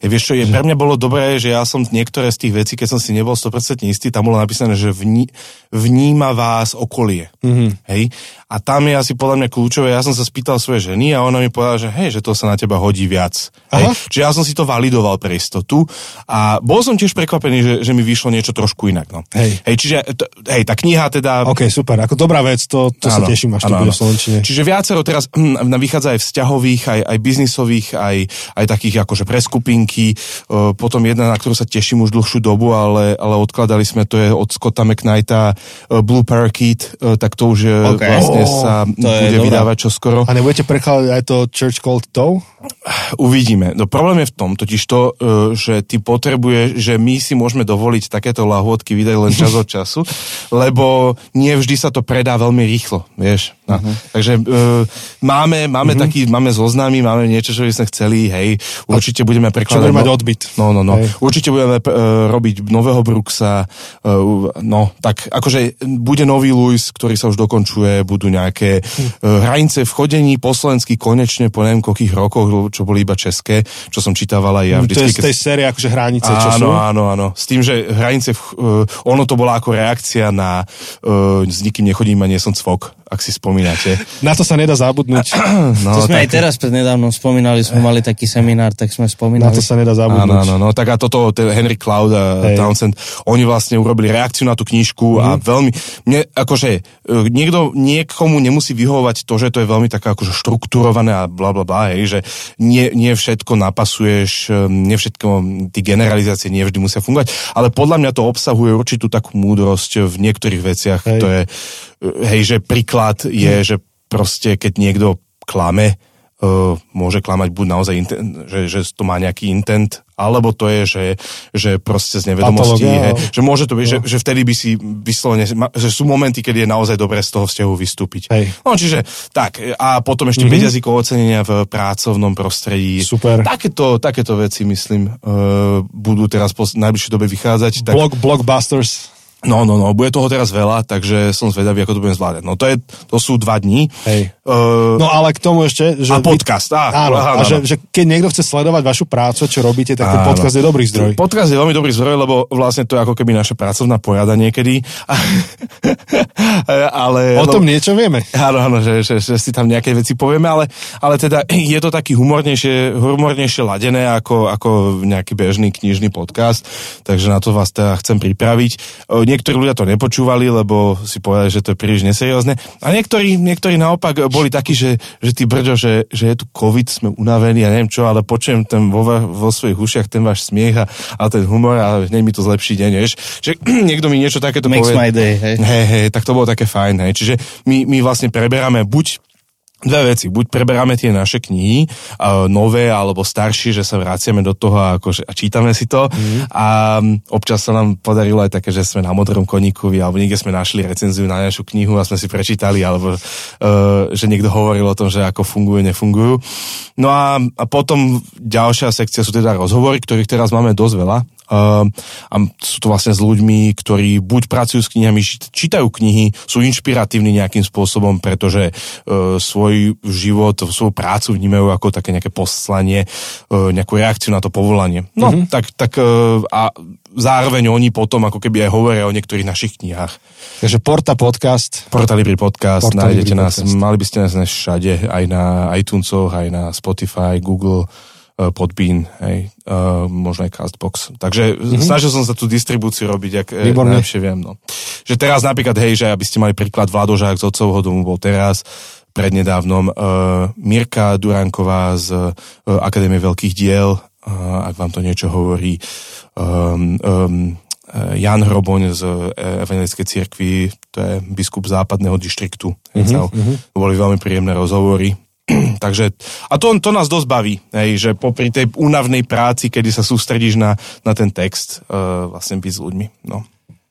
Je, vieš čo, je, pre mňa bolo dobré, že ja som niektoré z tých vecí, keď som si nebol 100% istý, tam bolo napísané, že vní, vníma vás okolie. Mm-hmm. Hej? A tam je asi podľa mňa kľúčové, ja som sa spýtal svoje ženy a ona mi povedala, že hej, že to sa na teba hodí viac. Hej? Čiže ja som si to validoval pre istotu a bol som tiež prekvapený, že, že mi vyšlo niečo trošku inak. No. Hej. hej, čiže t- hej, tá kniha teda... OK, super. Ako dobrá vec, to, to sa Áno, teším, až to bude v Slovenčine. Čiže viacero teraz hm, vychádza aj vzťahových, aj, aj biznisových, aj, aj takých akože preskupinky. E, Potom jedna, na ktorú sa teším už dlhšiu dobu, ale, ale odkladali sme, to je od Scotta McKnighta e, Blue Parakeet, e, tak to už je, Ok. vlastne Oh, sa bude vydávať čoskoro. A nebudete prekladať aj to Church Called Toe? Uvidíme. No problém je v tom, totiž to, e, že ty potrebuješ, že my si môžeme dovoliť takéto lahôdky vydať len čas od času, lebo nie vždy sa to predá veľmi rýchlo, vieš. No. Uh-huh. Takže e, máme, máme uh-huh. taký, máme zoznamy, máme niečo, čo by sme chceli, hej, určite budeme Čo prekladať... bude mať no- odbyt. No, no, no. Hej. Určite budeme uh, robiť nového Bruxa, uh, no, tak akože bude nový Luis, ktorý sa už dokončuje, budú nejaké uh, hranice v chodení po slovensky konečne po neviem koľkých rokoch, čo boli iba české, čo som čítával aj ja to je vždycky. z tej série akože hranice, čo sú. Áno, áno, áno. S tým, že hranice, uh, ono to bola ako reakcia na uh, s nikým nechodím a nie som cvok, ak si spomínate. Na to sa nedá zabudnúť. No, To sme aj tak- teraz prednedávnom spomínali, sme mali taký seminár, tak sme Na spomínali. to sa nedá Áno, zabudnúť. áno, no, tak a toto, ten Henry Cloud a Hej. Townsend, oni vlastne urobili reakciu na tú knižku a veľmi, mne, akože, e, niekto, niekomu nemusí vyhovovať to, že to je veľmi také akože štrukturované a bla bla bla, hej, že nie, nie všetko napasuješ, e, nie všetko, tí generalizácie nie vždy musia fungovať, ale podľa mňa to obsahuje určitú takú múdrosť v niektorých veciach, Hej. to je, e, hej, že príklad je, že proste, keď niekto klame, uh, môže klamať buď naozaj, intent, že, že to má nejaký intent, alebo to je, že, že proste z Patológia, hej, ale- že môže to byť, že, že vtedy by si vyslovene, že sú momenty, kedy je naozaj dobré z toho vzťahu vystúpiť. Hej. No čiže tak, a potom ešte mm-hmm. 5 jazykov ocenenia v pracovnom prostredí. Super. Takéto, takéto veci, myslím, uh, budú teraz po najbližšej dobe vychádzať. Tak, Block, blockbusters. No, no, no, bude toho teraz veľa, takže som zvedavý, ako to budem zvládať. No to, je, to sú dva dní. Hej. Uh, No ale k tomu ešte, že... a podcast, á, Áno, áno, a že, áno. že keď niekto chce sledovať vašu prácu, čo robíte, tak ten Áno. podcast je dobrý zdroj. Podcast je veľmi dobrý zdroj, lebo vlastne to je ako keby naša pracovná porada niekedy. ale, O tom lebo- niečo vieme. Áno, áno, že, že, že si tam nejaké veci povieme, ale, ale teda je to taký humornejšie, humornejšie ladené ako, ako nejaký bežný knižný podcast, takže na to vás teda chcem pripraviť. Niektorí ľudia to nepočúvali, lebo si povedali, že to je príliš neseriózne. A niektorí, niektorí naopak boli takí, že, že ty brďo, že, že je tu COVID, sme unavení, ja neviem čo, ale počujem ten vo, vo svojich ušiach ten váš smiech a, a ten humor a hneď mi to zlepší deň, vieš. Že niekto mi niečo takéto Makes povie. my day, hej. Hej, hej, tak to bolo také fajn, hej. Čiže my, my vlastne preberáme buď Dve veci. Buď preberáme tie naše knihy, uh, nové alebo staršie, že sa vraciame do toho a, akože, a čítame si to. Mm. A občas sa nám podarilo aj také, že sme na modrom koníkovi alebo niekde sme našli recenziu na našu knihu a sme si prečítali, alebo uh, že niekto hovoril o tom, že ako fungujú, nefungujú. No a, a potom ďalšia sekcia sú teda rozhovory, ktorých teraz máme dosť veľa. Uh, a sú to vlastne s ľuďmi, ktorí buď pracujú s knihami, čít- čítajú knihy, sú inšpiratívni nejakým spôsobom, pretože uh, svoj život, svoju prácu vnímajú ako také nejaké poslanie, uh, nejakú reakciu na to povolanie. No, mm-hmm. tak, tak uh, a zároveň oni potom ako keby aj hovoria o niektorých našich knihách. Takže Porta podcast. Portalibri podcast, Porta nájdete Libri nás, podcast. mali by ste nás všade, aj na iTunesoch, aj na Spotify, Google, Podbean, hej, uh, možno aj Castbox. Takže mm-hmm. snažil som sa tú distribúciu robiť, ak eh, Výborne. najlepšie viem. No. Že teraz napríklad, hej, že aby ste mali príklad Vladožák z otcovho domu bol teraz, prednedávnom, uh, Mirka Duranková z uh, Akadémie veľkých diel, uh, ak vám to niečo hovorí, um, um, Jan Hroboň z Evangelickej cirkvi, to je biskup západného dištriktu. Mm-hmm. To boli veľmi príjemné rozhovory. Takže, a to, to nás dosť baví, hej, že popri tej únavnej práci, kedy sa sústredíš na, na ten text, uh, vlastne byť s ľuďmi. No.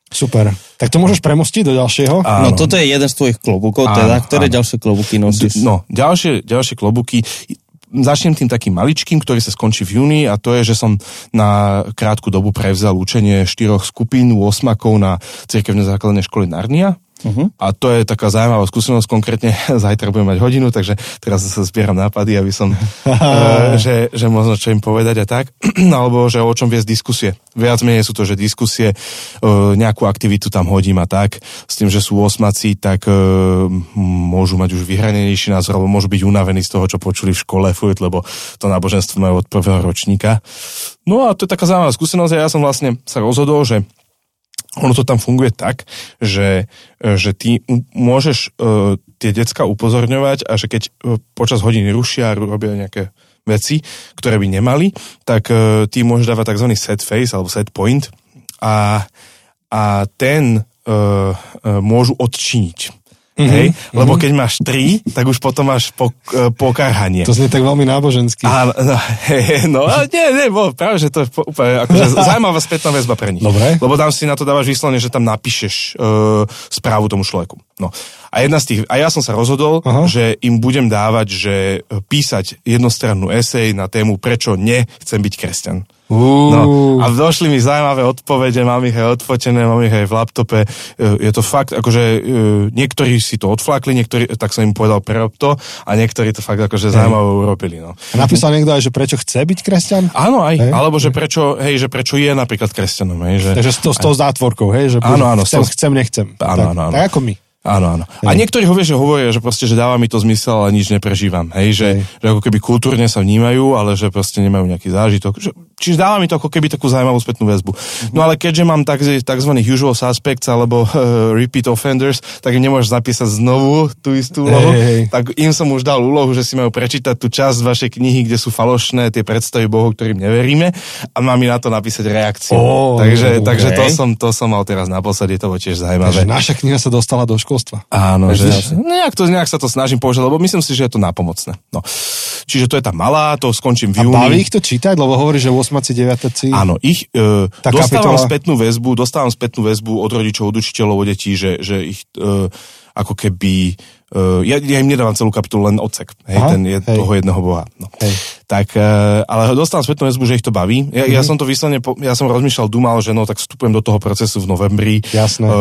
Super. Tak to môžeš premostiť do ďalšieho? No toto je jeden z tvojich klobúkov, Áno, teda. Ktoré áno. ďalšie klobúky nosíš? No, ďalšie, ďalšie klobúky. Začnem tým takým maličkým, ktorý sa skončí v júni a to je, že som na krátku dobu prevzal učenie štyroch skupín, 8 na cirkevnej základnej škole Narnia. Uh-huh. A to je taká zaujímavá skúsenosť, konkrétne zajtra budem mať hodinu, takže teraz sa zbieram nápady, aby som, uh, že, že možno čo im povedať a tak, alebo že o čom viesť diskusie. Viac menej sú to, že diskusie, uh, nejakú aktivitu tam hodím a tak, s tým, že sú osmaci, tak uh, môžu mať už vyhranenejší názor, alebo môžu byť unavení z toho, čo počuli v škole, furt, lebo to náboženstvo majú od prvého ročníka. No a to je taká zaujímavá skúsenosť a ja som vlastne sa rozhodol, že ono to tam funguje tak, že, že ty môžeš uh, tie decka upozorňovať a že keď uh, počas hodiny rušia robia nejaké veci, ktoré by nemali, tak uh, ty môžeš dávať tzv. set face alebo set point a, a ten môžu odčiniť. Mm-hmm, Hej? Lebo keď máš tri, tak už potom máš po, uh, pokarhanie. To znie tak veľmi náboženský. Áno, no, he, no nie, nie, bo, práve, že to je úplne akože zaujímavá spätná väzba pre nich. Dobre. Lebo tam si na to dávaš vyslovene, že tam napíšeš uh, správu tomu človeku. No. A jedna z tých, a ja som sa rozhodol, Aha. Že im budem dávať, že e, písať jednostrannú esej na tému, prečo nechcem byť kresťan. Uú. No, a došli mi zaujímavé odpovede, mám ich aj odfotené, mám ich aj v laptope. E, Je to fakt, akože e, niektorí si to odflakli, niektorí, tak som im povedal prerob to, a niektorí to fakt akože zaujímavé urobili. No. A napísal niekto aj, že prečo chce byť kresťan? Áno, aj. Hej. Alebo že prečo, hej, že prečo je napríklad kresťanom, hej, že... Takže s, to, s tou zátvorkou, hej? Že Áno, áno, chcem, s tou- chcem, nechcem. Áno, tak, áno, áno. Tak ako my. Áno, áno. A niektorí hovoria, že hovoria, že proste, že dáva mi to zmysel, ale nič neprežívam. Hej, že, že ako keby kultúrne sa vnímajú, ale že proste nemajú nejaký zážitok. Že, čiže dáva mi to ako keby takú zaujímavú spätnú väzbu. No ale keďže mám tak, tzv. usual suspects alebo uh, repeat offenders, tak im nemôžeš zapísať znovu tú istú úlohu. Hej, hej. Tak im som už dal úlohu, že si majú prečítať tú časť vašej knihy, kde sú falošné tie predstavy Bohu, ktorým neveríme a mám mi na to napísať reakciu. Ó, takže, takže to som, to som mal teraz naposledy, to bolo tiež Takže zaujímavé. naša kniha sa dostala do školstva. Áno, že Jasne. nejak, to, nejak sa to snažím použiť, lebo myslím si, že je to nápomocné. No. Čiže to je tá malá, to skončím v A júni. baví ich to čítať, lebo hovorí, že 8 osmaci, deviataci. Áno, ich, e, Tá dostávam kapitola- spätnú väzbu, dostávam spätnú väzbu od rodičov, od učiteľov, od detí, že, že ich e, ako keby, e, ja, ja im nedávam celú kapitolu, len odsek, hej, Aha, ten je hej. toho jedného boha. No. Hej. Tak, e, ale dostávam spätnú väzbu, že ich to baví. Ja, Mhm. ja som to vyslovene, ja som rozmýšľal, dúmal, že no, tak vstupujem do toho procesu v novembri. Jasné. E,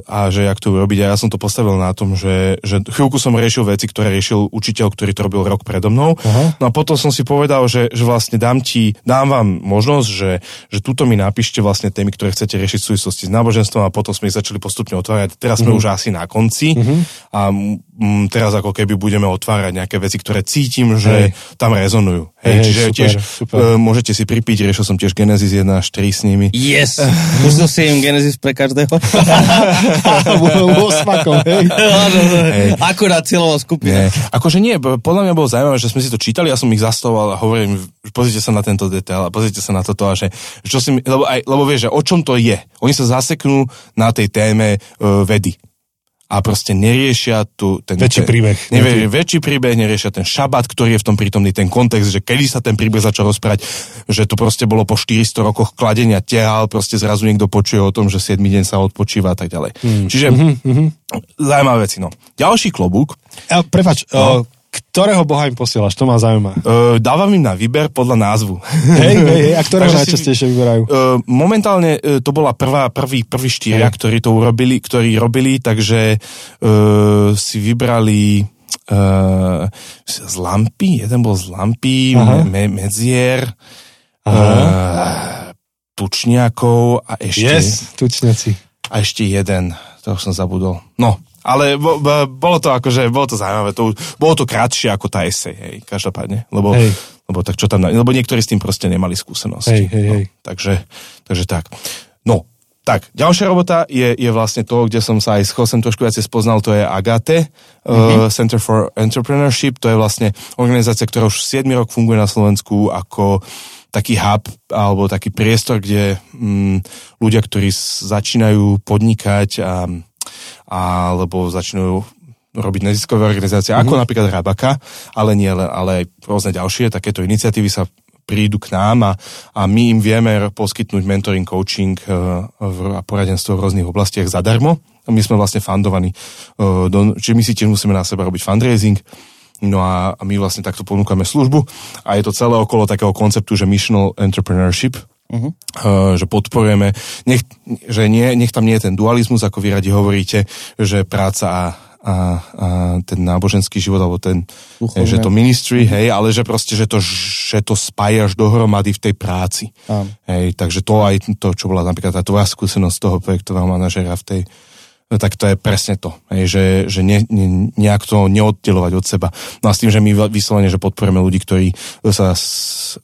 a že jak to urobiť. A ja som to postavil na tom, že, že chvíľku som riešil veci, ktoré riešil učiteľ, ktorý to robil rok predo mnou. Aha. No a potom som si povedal, že, že vlastne dám ti, dám vám možnosť, že, že tuto mi napíšte vlastne témy, ktoré chcete riešiť v súvislosti s náboženstvom a potom sme ich začali postupne otvárať. Teraz sme Mhm. už asi na konci a mm, teraz ako keby budeme otvárať nejaké veci, ktoré cítim, že Hej. tam rezonujú. Hej, Hej, čiže super, tiež super. e, môžete si pripiť, riešil som tiež Genesis 1 až 4 s nimi. Yes! Pustil si im Genesis pre každého? Osmakom, hej. Áno, Hej. Akurát cieľová skupina. Nie. Akože nie, podľa mňa bolo zaujímavé, že sme si to čítali, ja som ich zastavoval a hovorím, pozrite sa na tento detail a pozrite sa na toto a že, čo si, lebo, aj, lebo vieš, že o čom to je. Oni sa zaseknú na tej téme uh, vedy a proste neriešia tu ten... Väčší príbeh. Nevie, väčší príbeh, neriešia ten šabat, ktorý je v tom prítomný, ten kontext, že kedy sa ten príbeh začal rozprávať, že to proste bolo po 400 rokoch kladenia tehal, proste zrazu niekto počuje o tom, že 7 deň sa odpočíva a tak ďalej. Hmm. Čiže Mhm, zaujímavé veci, no. Ďalší klobúk, A, prepač, No. o, ktorého boha im posielaš? To ma zaujíma. Uh, dávam im na výber podľa názvu. Hej, hej, hej. A ktorého Takže si- najčastejšie vyberajú? Uh, momentálne uh, to bola prvá, prvý, prvý štyria, Hej. ktorí to urobili, ktorí robili, takže uh, si vybrali uh, z lampy, jeden bol z lampy, Aha. me, me, medzier, Aha. uh, tučniakov a ešte, Yes, tučniaci. a ešte jeden, to už som zabudol. No, ale bo, bo, bolo to akože, bolo to zaujímavé, to, bolo to krátšie ako tá esej, hej, každopádne, lebo, Hej. lebo tak čo tam, lebo niektorí s tým proste nemali skúsenosti. Hej, hej, no, hej. Takže, takže tak. No, tak, ďalšia robota je, je vlastne to, kde som sa aj s Chosem trošku viacej spoznal, to je Agate, uh, Center for Entrepreneurship, to je vlastne organizácia, ktorá už 7 rok funguje na Slovensku ako taký hub alebo taký priestor, kde mm, ľudia, ktorí začínajú podnikať a, alebo začínajú robiť neziskové organizácie, ako napríklad Rabaka, ale nie len, ale aj rôzne ďalšie takéto iniciatívy sa prídu k nám a, a my im vieme poskytnúť mentoring, coaching v- a poradenstvo v rôznych oblastiach zadarmo. My sme vlastne fundovaní, do, čiže my si tiež musíme na seba robiť fundraising, No a my vlastne takto ponúkame službu a je to celé okolo takého konceptu, že missional entrepreneurship, uh-huh. uh, že podporujeme, nech, že nie, nech tam nie je ten dualizmus, ako vy radi hovoríte, že práca a, a, a ten náboženský život, alebo ten, Duchovné. že to ministry, hej, ale že proste, že to, že to spájaš dohromady v tej práci. Áno. Hej, takže to aj to, čo bola napríklad tá tvoja skúsenosť toho projektového manažera v tej, tak to je presne to, hej, že, že ne, ne, nejak to neoddelovať od seba. No a s tým, že my vyslovene, že podporujeme ľudí, ktorí sa,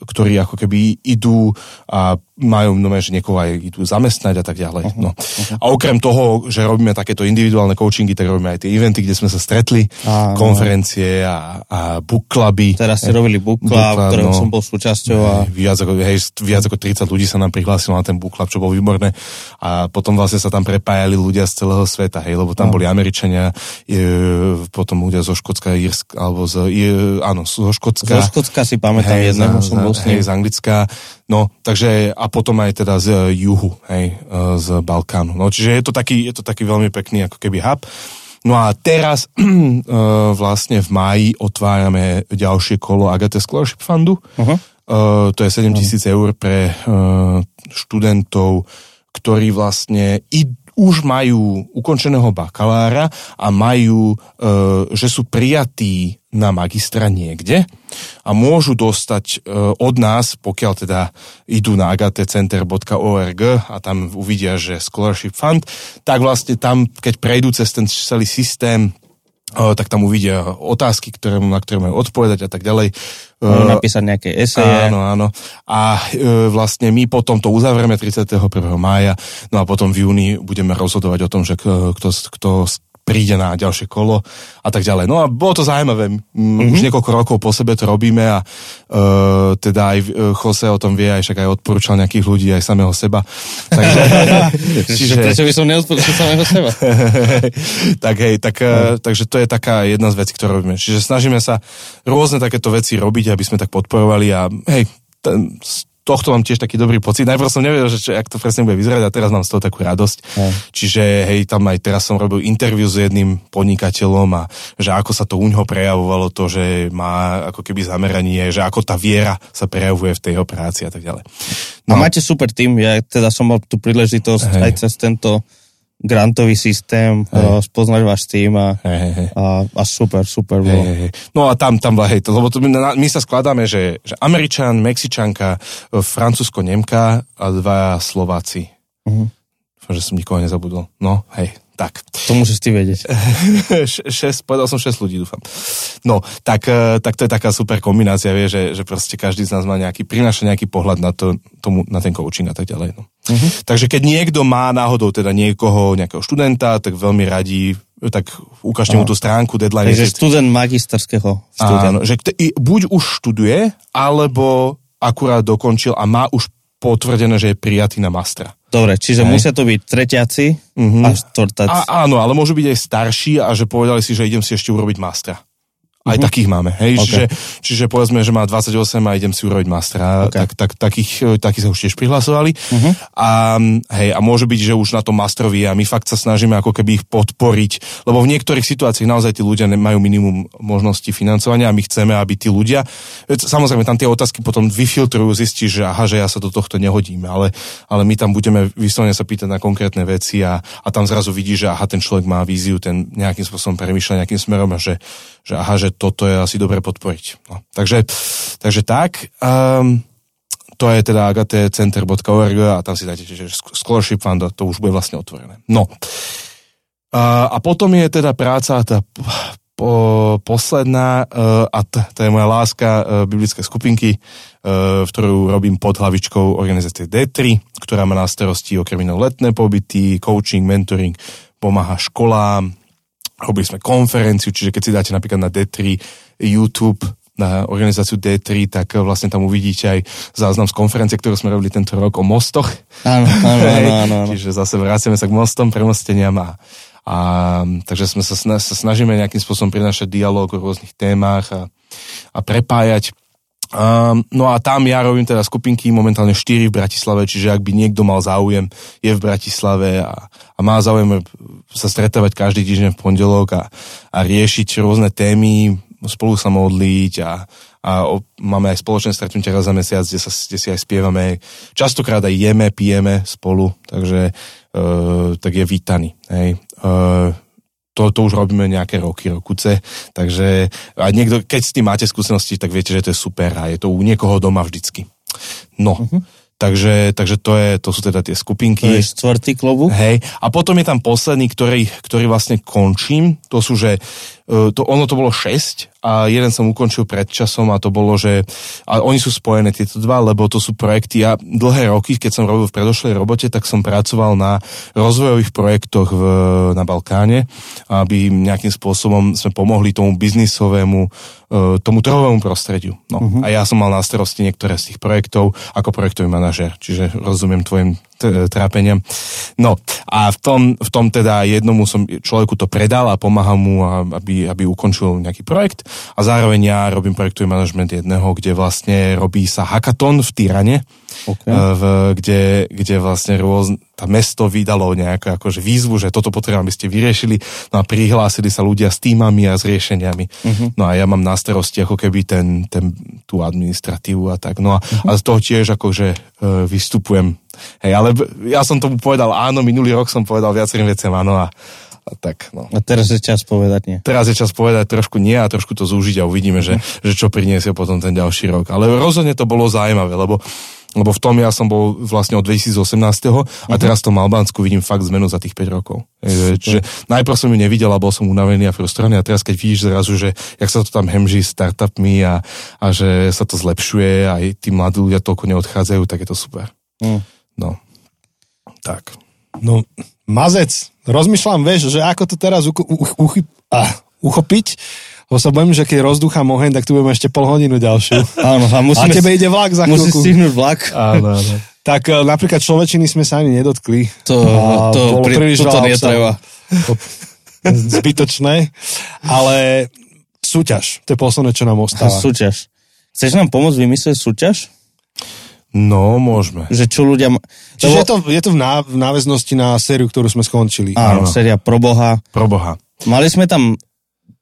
ktorí ako keby idú a majú, no že niekoho aj idú zamestnať a tak ďalej. No. A okrem toho, že robíme takéto individuálne coachingy, tak robíme aj tie eventy, kde sme sa stretli, Áno. konferencie a, a book cluby. Teraz ste robili book Book club, club, ktorého no. som bol súčasťou a viac, ako, hej, viac ako 30 ľudí sa nám prihlásilo na ten book club, čo bolo výborné. A potom vlastne sa tam prepájali ľudia z celého sveta, hej, lebo tam boli Američania, e, potom ľudia zo Škótska, Irsk, alebo z, je, áno, zo Škótska. zo Škótska si pamätám jedného, som bol hej, z Anglicka, no, takže a potom aj teda z e, juhu, hej, e, z Balkánu. No, čiže je to taký, je to taký veľmi pekný ako keby hub. No a teraz e, vlastne v máji otvárame ďalšie kolo Agate Scholarship Fundu. Uh-huh. Uh, to je 7 tisíc eur pre uh, študentov, ktorí vlastne i, už majú ukončeného bakalára a majú, uh, že sú prijatí na magistra niekde a môžu dostať uh, od nás, pokiaľ teda idú na agatecenter.org a tam uvidia, že Scholarship Fund, tak vlastne tam, keď prejdú cez ten celý systém, tak tam uvidia otázky, ktoré, na ktoré majú odpovedať a tak ďalej. Môžu Uh, napísať nejaké eseje. Áno, áno. A e, vlastne my potom to uzavrieme 31. mája, no a potom v júni budeme rozhodovať o tom, že kto, kto príde na ďalšie kolo a tak ďalej. No a bolo to zaujímavé. Mm-hmm. Už niekoľko rokov po sebe to robíme a e, teda aj e, Jose o tom vie, aj však aj odporúčal nejakých ľudí, aj samého seba. Takže, Čiže... Prečo by som neodporúčal samého seba? tak hej, tak, no. takže to je taká jedna z vecí, ktorú robíme. Čiže snažíme sa rôzne takéto veci robiť, aby sme tak podporovali a hej, ten, tohto mám tiež taký dobrý pocit. Najprv som nevedel, že čo, jak to presne bude vyzerať a teraz mám z toho takú radosť. Hej. Čiže hej, tam aj teraz som robil interviu s jedným podnikateľom a že ako sa to u ňoho prejavovalo to, že má ako keby zameranie, že ako tá viera sa prejavuje v tej jeho práci a tak ďalej. No. A máte super tým, ja teda som mal tú príležitosť Hej. aj cez tento grantový systém uh, spoznať váš tým a, hej, hej. a, a super, super bolo. hej, hej. No a tam, tam, hej, lebo to, my, my sa skladáme, že, že Američan, Mexičanka, e, Francúzsko, Nemka a dva Slováci. Dúfam, že som nikoho nezabudol. No, hej, tak. To musíš ty vedieť. Š- šest, povedal som 6 ľudí, dúfam. No, tak, e, tak to je taká super kombinácia, vie, že, že proste každý z nás má nejaký, prináša nejaký pohľad na, to, tomu, na ten coaching a tak ďalej. No. Mhm. Takže keď niekto má náhodou teda niekoho, nejakého študenta, tak veľmi radí, tak ukážte mu tú stránku, deadline. Takže študent magisterského Áno, štúdia. že kto, i- buď už študuje, alebo akurát dokončil a má už potvrdené, že je prijatý na mastra. Dobre, čiže Hej. musia to byť tretiaci Mhm. a štvrtáci. A, áno, ale môžu byť aj starší a že povedali si, že idem si ešte urobiť mastra. Aj Mhm. takých máme, hej, Ok. čiže, čiže povedzme, že má 28 a idem si urobiť mastra, Ok. tak, tak, takých, takí sa už tiež prihlasovali Mhm. a, hej, a môže byť, že už na tom mastrovi a my fakt sa snažíme ako keby ich podporiť, lebo v niektorých situáciách naozaj tí ľudia majú minimum možností financovania a my chceme, aby tí ľudia, samozrejme tam tie otázky potom vyfiltrujú, zistíš, že aha, že ja sa do tohto nehodím, ale, ale my tam budeme vyslovene sa pýtať na konkrétne veci a, a tam zrazu vidíš, že aha, ten človek má víziu, ten nejakým spôsobom premýšľa nejakým smerom a že, že aha, že toto je asi dobre podporiť. No, takže, takže tak. Um, to je teda agatecenter.org a tam si dáte, že scholarship fund, a to už bude vlastne otvorené. No. A, a potom je teda práca tá po, posledná uh, a t- to je moja láska uh, biblické skupinky, uh, v ktorú robím pod hlavičkou organizácie D3, ktorá má na starosti okrem iného letné pobyty, coaching, mentoring, pomáha školám, robili sme konferenciu, čiže keď si dáte napríklad na D3 YouTube na organizáciu D3, tak vlastne tam uvidíte aj záznam z konferencie, ktorú sme robili tento rok o mostoch. Áno, áno, áno, áno. Čiže zase vraciame sa k mostom, premosteniam a, a takže sme sa, sna- sa snažíme nejakým spôsobom prinášať dialog o rôznych témach a, a prepájať. Um, no a tam ja robím teda skupinky, momentálne 4 v Bratislave, čiže ak by niekto mal záujem, je v Bratislave a, a má záujem sa stretávať každý týždeň v pondelok a, a riešiť rôzne témy, spolu sa modliť a, a o, máme aj spoločné stretnutie raz za mesiac, kde, sa, kde si aj spievame. Častokrát aj jeme, pijeme spolu, takže uh, tak je vítaný. Hej. Uh, to, to už robíme nejaké roky, rokuce, takže a niekto, keď s tým máte skúsenosti, tak viete, že to je super a je to u niekoho doma vždycky. No, uh-huh. takže, takže to, je, to sú teda tie To skupinky. je štvrtý klobúk. Hej, a potom je tam posledný, ktorý, ktorý vlastne končím, to sú, že to, ono to bolo 6 a jeden som ukončil pred časom a to bolo, že a oni sú spojené tieto dva, lebo to sú projekty. Ja dlhé roky, keď som robil v predošlej robote, tak som pracoval na rozvojových projektoch v, na Balkáne, aby nejakým spôsobom sme pomohli tomu biznisovému, e, tomu trhovému prostrediu. No. Uh-huh. A ja som mal na starosti niektoré z tých projektov ako projektový manažer, čiže rozumiem tvojim t- trápeniam. No a v tom, v tom teda jednomu som človeku to predal a pomáham mu, aby, aby ukončil nejaký projekt a zároveň ja robím projektový manažment jedného, kde vlastne robí sa hackathon v Tyrane, Okay. e, v, kde, kde vlastne rôzne, tá mesto vydalo nejakú akože výzvu, že toto potrebujem, aby ste vyriešili, no a prihlásili sa ľudia s týmami a s riešeniami. Uh-huh. No a ja mám na starosti ako keby ten, ten, tú administratívu a tak. No a, uh-huh. a z toho tiež akože e, vystupujem. Hej, ale ja som tomu povedal áno, minulý rok som povedal viacerým veciam áno a, a tak, no. A teraz je čas povedať nie. Teraz je čas povedať trošku nie a trošku to zúžiť a uvidíme, že, že čo priniesie potom ten ďalší rok. Ale rozhodne to bolo zaujímavé, lebo lebo v tom ja som bol vlastne od 2018. a teraz v tom Albánsku vidím fakt zmenu za tých 5 rokov. Čiže najprv som ju nevidel a bol som unavený a frustrovaný a teraz keď vidíš zrazu, že jak sa to tam hemží startupmi a, a že sa to zlepšuje a aj tí mladí ľudia toľko neodchádzajú, tak je to super. Mm. No. Tak. No, mazec, rozmýšľam, vieš, že ako to teraz ucho, uch, uch, ah, uchopiť, lebo sa bojím, že keď rozdúcham oheň, tak tu budeme ešte pol hodinu ďalšiu. Áno, a A musíme, tebe ide vlak za musí chvíľku. stihnúť vlak. Áno, áno. Tak e, napríklad človečiny sme sa ani nedotkli. To, A to, bolo pri, príliš to veľa netreba. Zbytočné. Ale súťaž, to je posledné, čo nám ostáva. Súťaž. Chceš nám pomôcť vymyslieť súťaž? No, môžeme. Že čo ľudia... Čiže Lebo- je to, je to v, ná, v náväznosti na sériu, ktorú sme skončili. Áno, séria pro Boha. Pro Boha. Mali sme tam,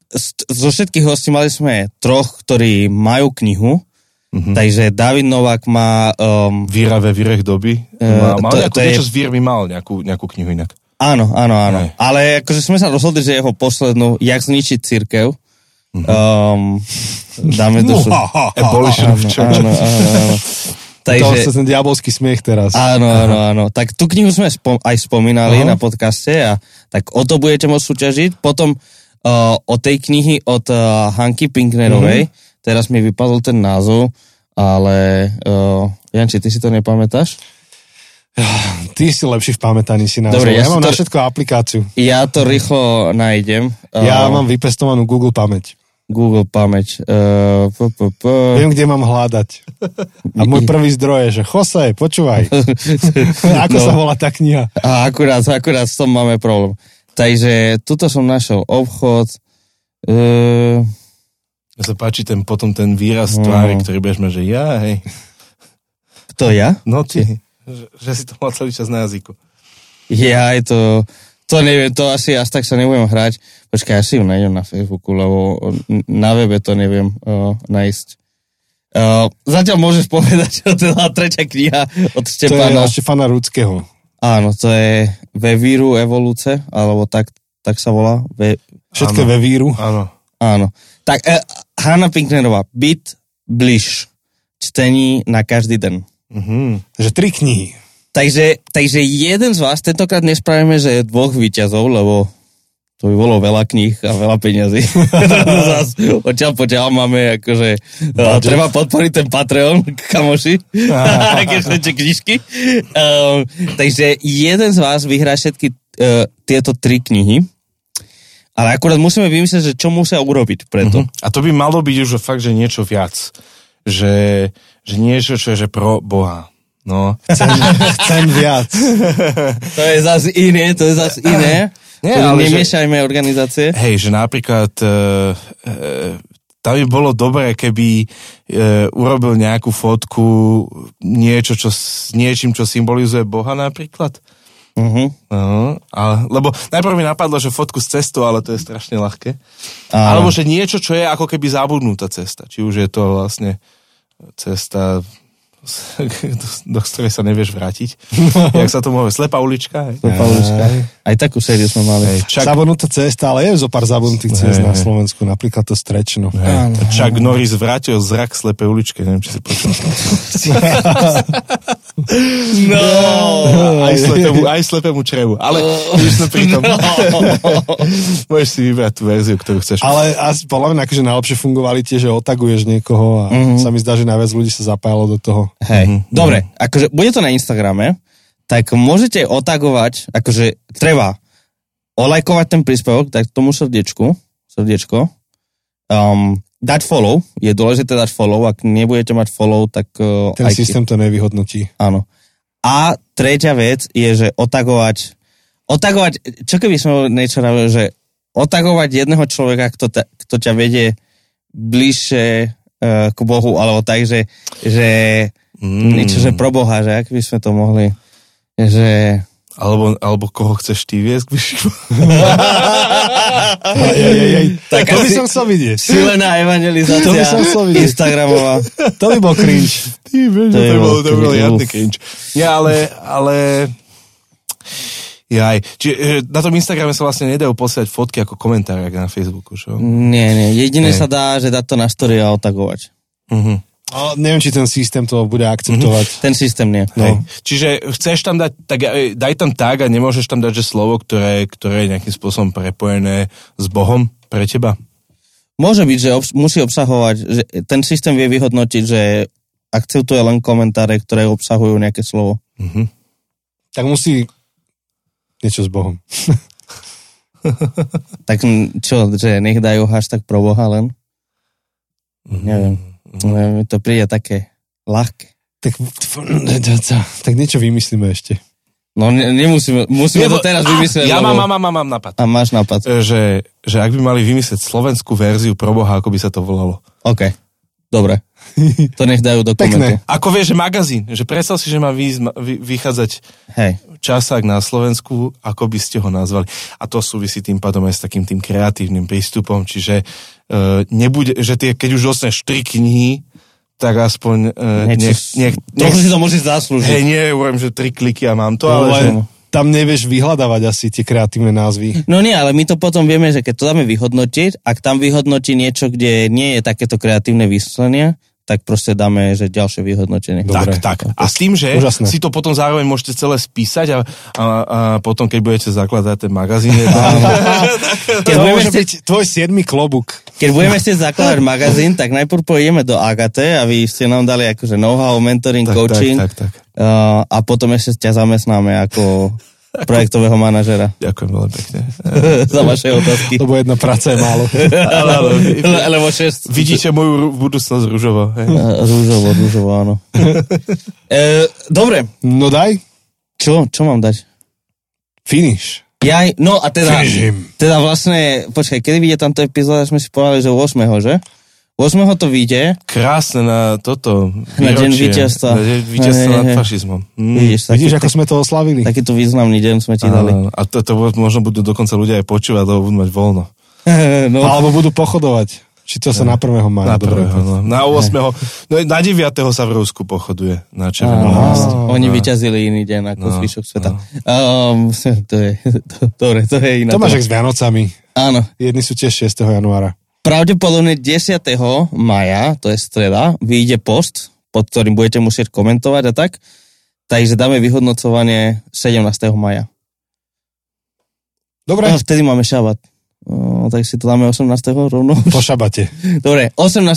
z- zo všetkých hostí mali sme troch, ktorí majú knihu, Mhm. takže David Novák má... Um, Víra ve vírech doby. Eh, Mal, mal to- nejakú, to je- niečo s vírmi mal, nejakú, nejakú knihu inak. áno, áno, áno. Hej. Ale akože sme sa rozhodli, že jeho poslednú, Jak zničiť církev, Mhm. um, dáme do... Abolition of church. Áno, áno, áno. Takže, je ten diabolský smiech teraz. Áno, áno, áno. Tak tú knihu sme spom- aj spomínali Aha. na podcaste a tak o to budete môcť súťažiť. Potom uh, o tej knihy od uh, Hanky Pinknerovej, teraz mi vypadol ten názov, ale uh, Janči, ty si to nepamätáš? Ty si lepší v pamätaní si názov. Dobre, ja ja, mám to- na všetko aplikáciu. Ja to rýchlo nájdem. Uh, Ja mám vypestovanú Google pamäť. Google pamäť. Uh, p, p, p. Viem, kde mám hľadať. A môj prvý zdroj je, že Jose, počúvaj. Ako No. sa volá tá kniha? A akurát, akurát s tom máme problém. Takže tuto som našiel obchod. Uh, Mne sa páči ten, potom ten výraz Mm. tvári, ktorý budeš mať, že ja, hej. kto ja? No ty, že, že si to mal celý čas na jazyku. Ja, je to... To neviem, to asi až tak sa nebudem hrať. Počkaj, ja si ju nájdem na Facebooku, lebo na webe to neviem uh, nájsť. Uh, zatiaľ môžeš povedať, že to je tá tretia kniha od To je Štepana. Štefana Rudského. Áno, to je Ve víru evolúce, alebo tak, tak sa volá. Ve, Všetko Áno. ve víru. Áno. áno. Tak uh, Hanna Pinknerová, byt bliž, čtení na každý den. Mhm. Takže tri knihy. Takže, takže jeden z vás, tentokrát nespravíme, že dvoch výťazov, lebo to by bolo veľa kníh a veľa peňazí. Zas odtiaľ potiaľ máme akože, uh, treba podporiť ten Patreon, kamoši, keď chcete knižky. Um, takže jeden z vás vyhrá všetky uh, tieto tri knihy, ale akurát musíme vymyslieť, že čo musia urobiť preto. A to by malo byť už fakt, že niečo viac. Že, že niečo, čo je že pro Boha. No. Chcem, chcem viac. To je zase iné, to je zase iné. Nie, ale že- Nemiešajme organizácie. Hej, že napríklad e, e, tam by bolo dobré, keby e, urobil nejakú fotku, niečo, čo, s niečím, čo symbolizuje Boha napríklad. Uh-huh. Uh, ale, lebo najprv mi napadlo, že fotku z cestu, ale to je strašne ľahké. Áno. Alebo že niečo, čo je ako keby zabudnutá cesta. Či už je to vlastne cesta, do, ktorej sa nevieš vrátiť. Jak sa to môže? Slepá ulička? Hej? Pauliška. Aj takú sériu sme mali. Hej, Chuck, Zabudnutá cesta, ale je zo pár zabudnutých ciest Hej, na. Slovensku. Napríklad to Strečno. hej, Chuck Norris vrátil zrak slepej uličke. Neviem, či si počul. No. aj, slepému, aj slepému črevu. Ale už sme pri tom. Môžeš si vybrať tú verziu, ktorú chceš. Ale asi podľa mňa akože najlepšie fungovali tie, že otaguješ niekoho a Mhm. sa mi zdá, že najviac ľudí sa zapájalo do toho. Hej, dobre, akože bude to na Instagrame, tak môžete otagovať, akože treba olajkovať ten príspevok, tak tomu srdiečku, srdiečko, um, dať follow, je dôležité dať follow, ak nebudete mať follow, tak uh, Ten aj systém to nevyhodnotí. Áno. A tretia vec je, že otagovať, otagovať, čo keby sme niečo robili, že otagovať jedného človeka, kto, ta, kto ťa vedie bližšie uh, k Bohu, alebo tak, že, že Mm. niečo, že pro Boha, že ak by sme to mohli, že... Alebo, alebo koho chceš ty viesť? k vyššiu? Tak to by som chcel vidieť. Silená evangelizácia To by som chcel vidieť. Instagramová. To by bol cringe. Ty vieš, To to, je to, bol cringe. Ja, ale, ale... Jaj. Čiže na tom Instagrame sa vlastne nedajú posielať fotky ako komentáre, ako na Facebooku, čo? Nie, nie, jedine Hej. sa dá, že dať to na story a otagovať. Mhm. Ale neviem, či ten systém to bude akceptovať. Ten systém nie. Hej. Čiže chceš tam dať, tak e, daj tam tag a nemôžeš tam dať, že slovo, ktoré, ktoré je nejakým spôsobom prepojené s Bohom pre teba? Môže byť, že obs- musí obsahovať, že ten systém vie vyhodnotiť, že akceptuje len komentáre, ktoré obsahujú nejaké slovo. Mhm. Tak musí niečo s Bohom. Tak čo, že nech dajú hashtag pro Boha len? Neviem. Neviem, mi to príde také ľahké. Tak, tak niečo vymyslíme ešte. No ne, nemusíme, musíme Lebo- to teraz vymyslieť. Ja mám, mám, mám, mám nápad. A máš nápad. E, Že, že ak by mali vymyslieť slovenskú verziu pro Boha, ako by sa to volalo? OK. Dobre. To nech dajú do Pekné. Ako vieš, že magazín, že predstav si, že má vy, vy, vychádzať Hej. časák na Slovensku, ako by ste ho nazvali. A to súvisí tým pádom aj s takým tým kreatívnym prístupom, čiže nebude, že tie, keď už dostaneš tri knihy, tak aspoň uh, nech, nech, nech, Trochu si to môžeš zaslúžiť. hej, nie, hovorím, že tri kliky a mám to, Ale ale že... tam nevieš vyhľadávať asi tie kreatívne názvy. No nie, ale my to potom vieme, že keď to dáme vyhodnotiť, ak tam vyhodnotí niečo, kde nie je takéto kreatívne vysvetlenia, tak proste dáme, že ďalšie vyhodnotenie. Dobre. Tak, tak. A s tým, že Úžasné. si to potom zároveň môžete celé spísať a, a, a potom, keď budete zakladať ten magazín, je to... Keď To budeme, môže chcieť, byť tvoj siedmy klobúk. keď budeme chcieť zakladať magazín, tak najprv pôjdeme do Agate, aby ste nám dali akože know-how, mentoring, Tak, coaching tak, tak, tak. Uh, a potom ešte ťa zamestnáme ako projektového manažera Ďakujem veľmi pekne. za vaše otázky. Lebo jedna práca je málo. Ale, ale, Le- Lebo šest... vidíte moju budúcnosť rúžovo. Hej? Rúžovo, rúžovo, áno. e, dobre, No daj, čo, čo mám dať? finish. Ja, no a teda, Finish teda vlastne, počkaj, kedy vyjde tamto epizóda, sme si povedali, že 8. že? 8. to vyjde, Krásne na toto Na deň výročie. víťazstva. Na deň víťazstva nad fašizmom. Mm. vidíš, taký, Vidíš, ako sme to oslavili? takýto významný deň sme ti dali. A to, to možno budú dokonca ľudia aj počúvať, lebo budú mať voľno. no, Alebo budú pochodovať. Či to sa na 1. maja. Na dobre. prvého, no. Na 8. No, na 9. sa v Rusku pochoduje. Na Áno, námestí. Oni vyťazili iný deň ako No, zvyšok sveta. Um, to je, to, dobre, to je iná. To máš jak s Vianocami. Áno. Jedni sú tiež 6. januára. Pravdepodobne 10. maja, to je streda, vyjde post, pod ktorým budete musieť komentovať a tak. Takže dáme vyhodnocovanie 17. maja. Dobre, A vtedy máme šabat. No, tak si to dáme 18. rovno. po šabate. Dobre, 18.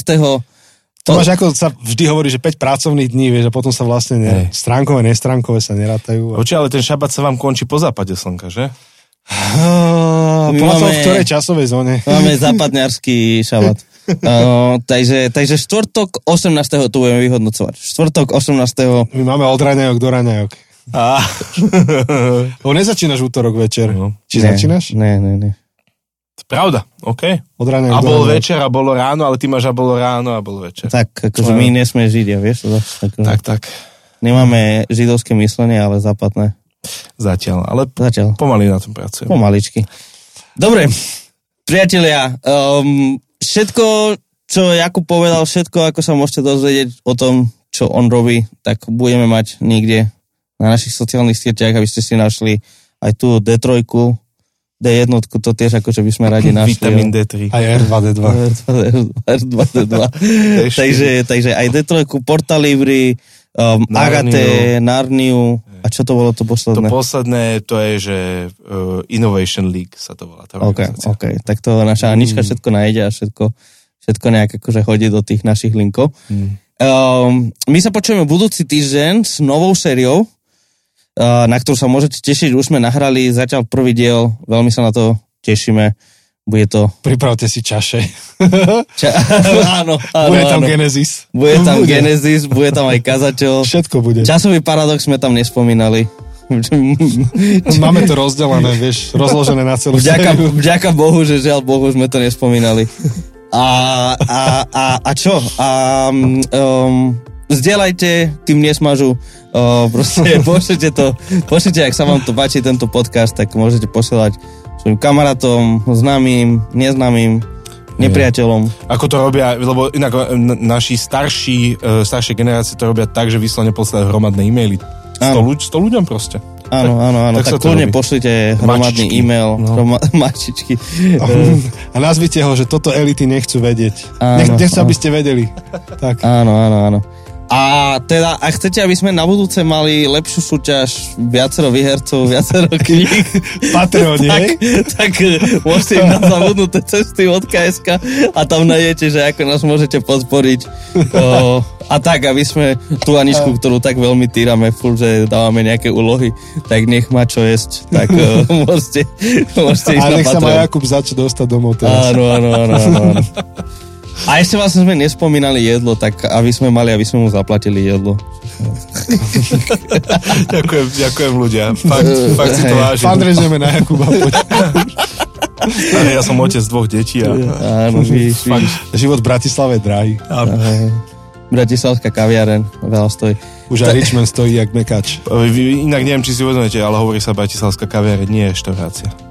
To máš ako sa vždy hovorí, že 5 pracovných dní, vieš, a potom sa vlastne ne, Hej. stránkové, nestránkové sa nerátajú. Oči, ale ten šabat sa vám končí po západe slnka, že? My Podľa toho, máme- v ktorej časovej zóne. Máme západňarský šabat. Uh, takže, takže štvrtok 18. tu budeme vyhodnocovať. Štvrtok 18. My máme od raňajok do raňajok. Lebo nezačínaš útorok večer. No. Či Ne, začínaš? Ne, ne, ne. Pravda, OK. Od A bol večer a bolo ráno, ale ty máš a bolo ráno a bol večer. Tak, akože my nesme židia, vieš? To, tak, Tak, tak. Nemáme židovské myslenie, ale západné. Zatiaľ, ale Zatiaľ. pomaly na tom pracujem. Pomaličky. Dobre, priatelia, um, všetko, čo Jakub povedal, všetko, ako sa môžete dozvedieť o tom, čo on robí, tak budeme mať niekde na našich sociálnych sieťach, aby ste si našli aj tú D3, D1, to tiež akože by sme radi našli. Vitamín D3. Aj R2D2. R2D2. takže, takže aj D3, Porta Libri, um, Narniu. Agate, Narniu, a čo to bolo to To posledné? posledné, to je, že uh, Innovation League sa to volá. Tá OK, organizácia. OK. Tak to naša Anička všetko nájde a všetko, všetko nejak akože hodí do tých našich linkov. Mm. Um, my sa počujeme budúci týždeň s novou sériou, uh, na ktorú sa môžete tešiť. Už sme nahrali zatiaľ prvý diel, veľmi sa na to tešíme. Bude to... Pripravte si čaše. Ča- áno, áno, Bude tam áno. Genesis. Bude tam Genesis, bude tam aj kazateľ. Všetko bude. Časový paradox sme tam nespomínali. Máme to rozdelené, vieš, rozložené na celú Vďaka, sériu. vďaka Bohu, že žiaľ Bohu sme to nespomínali. A, a, a, a čo? A, um, zdieľajte, tým nesmažu. Uh, proste pošlite to, pošlite, ak sa vám to páči, tento podcast, tak môžete posielať svojim kamarátom, známym, neznámym, nepriateľom. Ako to robia, lebo inak n- naši starší, uh, staršie generácie to robia tak, že vyslovene posielajú hromadné e-maily. 100, Áno. ľudí, 100 ľuďom proste. Áno, áno, áno. tak Tak, kľudne pošlite hromadný Mačičky. e-mail. No. Hroma, mačičky. Eh, A nazvite ho, že toto elity nechcú vedieť. Áno, Nech, nechcú, áno. aby ste vedeli. Tak. Áno, áno, áno. A teda, ak chcete, aby sme na budúce mali lepšiu súťaž, viacero výhercov, viacero kníh, Patreon, tak, tak eh, môžete im na zabudnuté cesty od KSK a tam nájdete, že ako nás môžete podporiť. O, a tak, aby sme tú Aničku, ktorú tak veľmi týrame, furt, že dávame nejaké úlohy, tak nech má čo jesť, tak o, môžete, môžete ísť A na nech sa má Patreon. Jakub začať dostať domov teraz. Áno, áno, áno, áno, áno. A ešte vlastne sme nespomínali jedlo, tak aby sme mali, aby sme mu zaplatili jedlo. ďakujem, ďakujem ľudia. Fakt, fakt si to vážim. Fundraisujeme na Jakuba. Ale ja som otec dvoch detí a... Áno, vidíš, vidíš. Život v Bratislave je drahý. Bratislavská kaviareň, veľa stojí. Už aj Richmond stojí jak mekač. Inak neviem, či si uvedomíte, ale hovorí sa Bratislavská kaviareň, nie je štaurácia.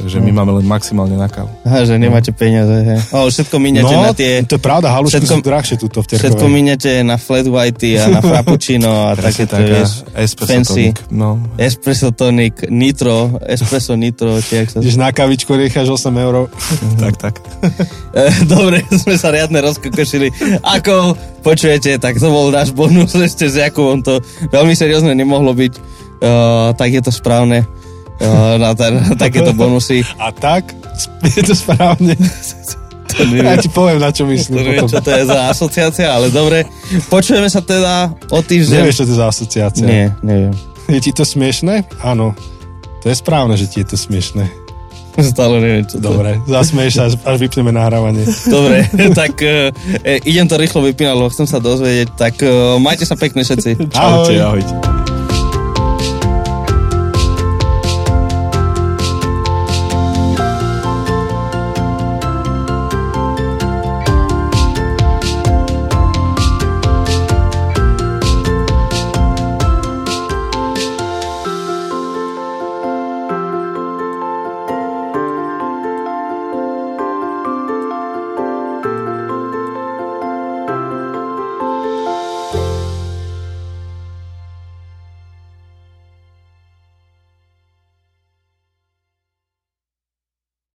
Takže my máme len maximálne na kávu. Aha, že nemáte peniaze, hej. O, všetko míňate No, na tie... to je pravda, halušky všetko- sú drahšie tuto v Všetko Terchovej. míňate na flat whitey a na frappuccino a takéto, tak, vieš, espresso fancy. tonic. No. Espresso tonic, nitro, espresso nitro, či jak sa... Ideš na kavičku, necháš 8 eur. tak, tak. Eh, Dobre, sme sa riadne rozkokošili. Ako počujete, tak to bol náš bonus ešte s Jakubom. To veľmi seriózne nemohlo byť. Uh, tak je to správne na, ta, na takéto bonusy. A tak, je to správne. To neviem, Ja ti poviem, na čo to myslím neviem, čo to je za asociácia, ale dobre. Počujeme sa teda o týždeň. Nevieš, čo to je za asociácia. Nie, neviem. Je ti to smiešné? Áno. To je správne, že ti je to smiešné. Stále neviem, čo to. Dobre, zasmieš sa, až, až vypneme nahrávanie. Dobre, tak uh, idem to rýchlo vypínať, lebo chcem sa dozvedieť. Tak uh, majte sa pekne všetci. Čaute, ahojte.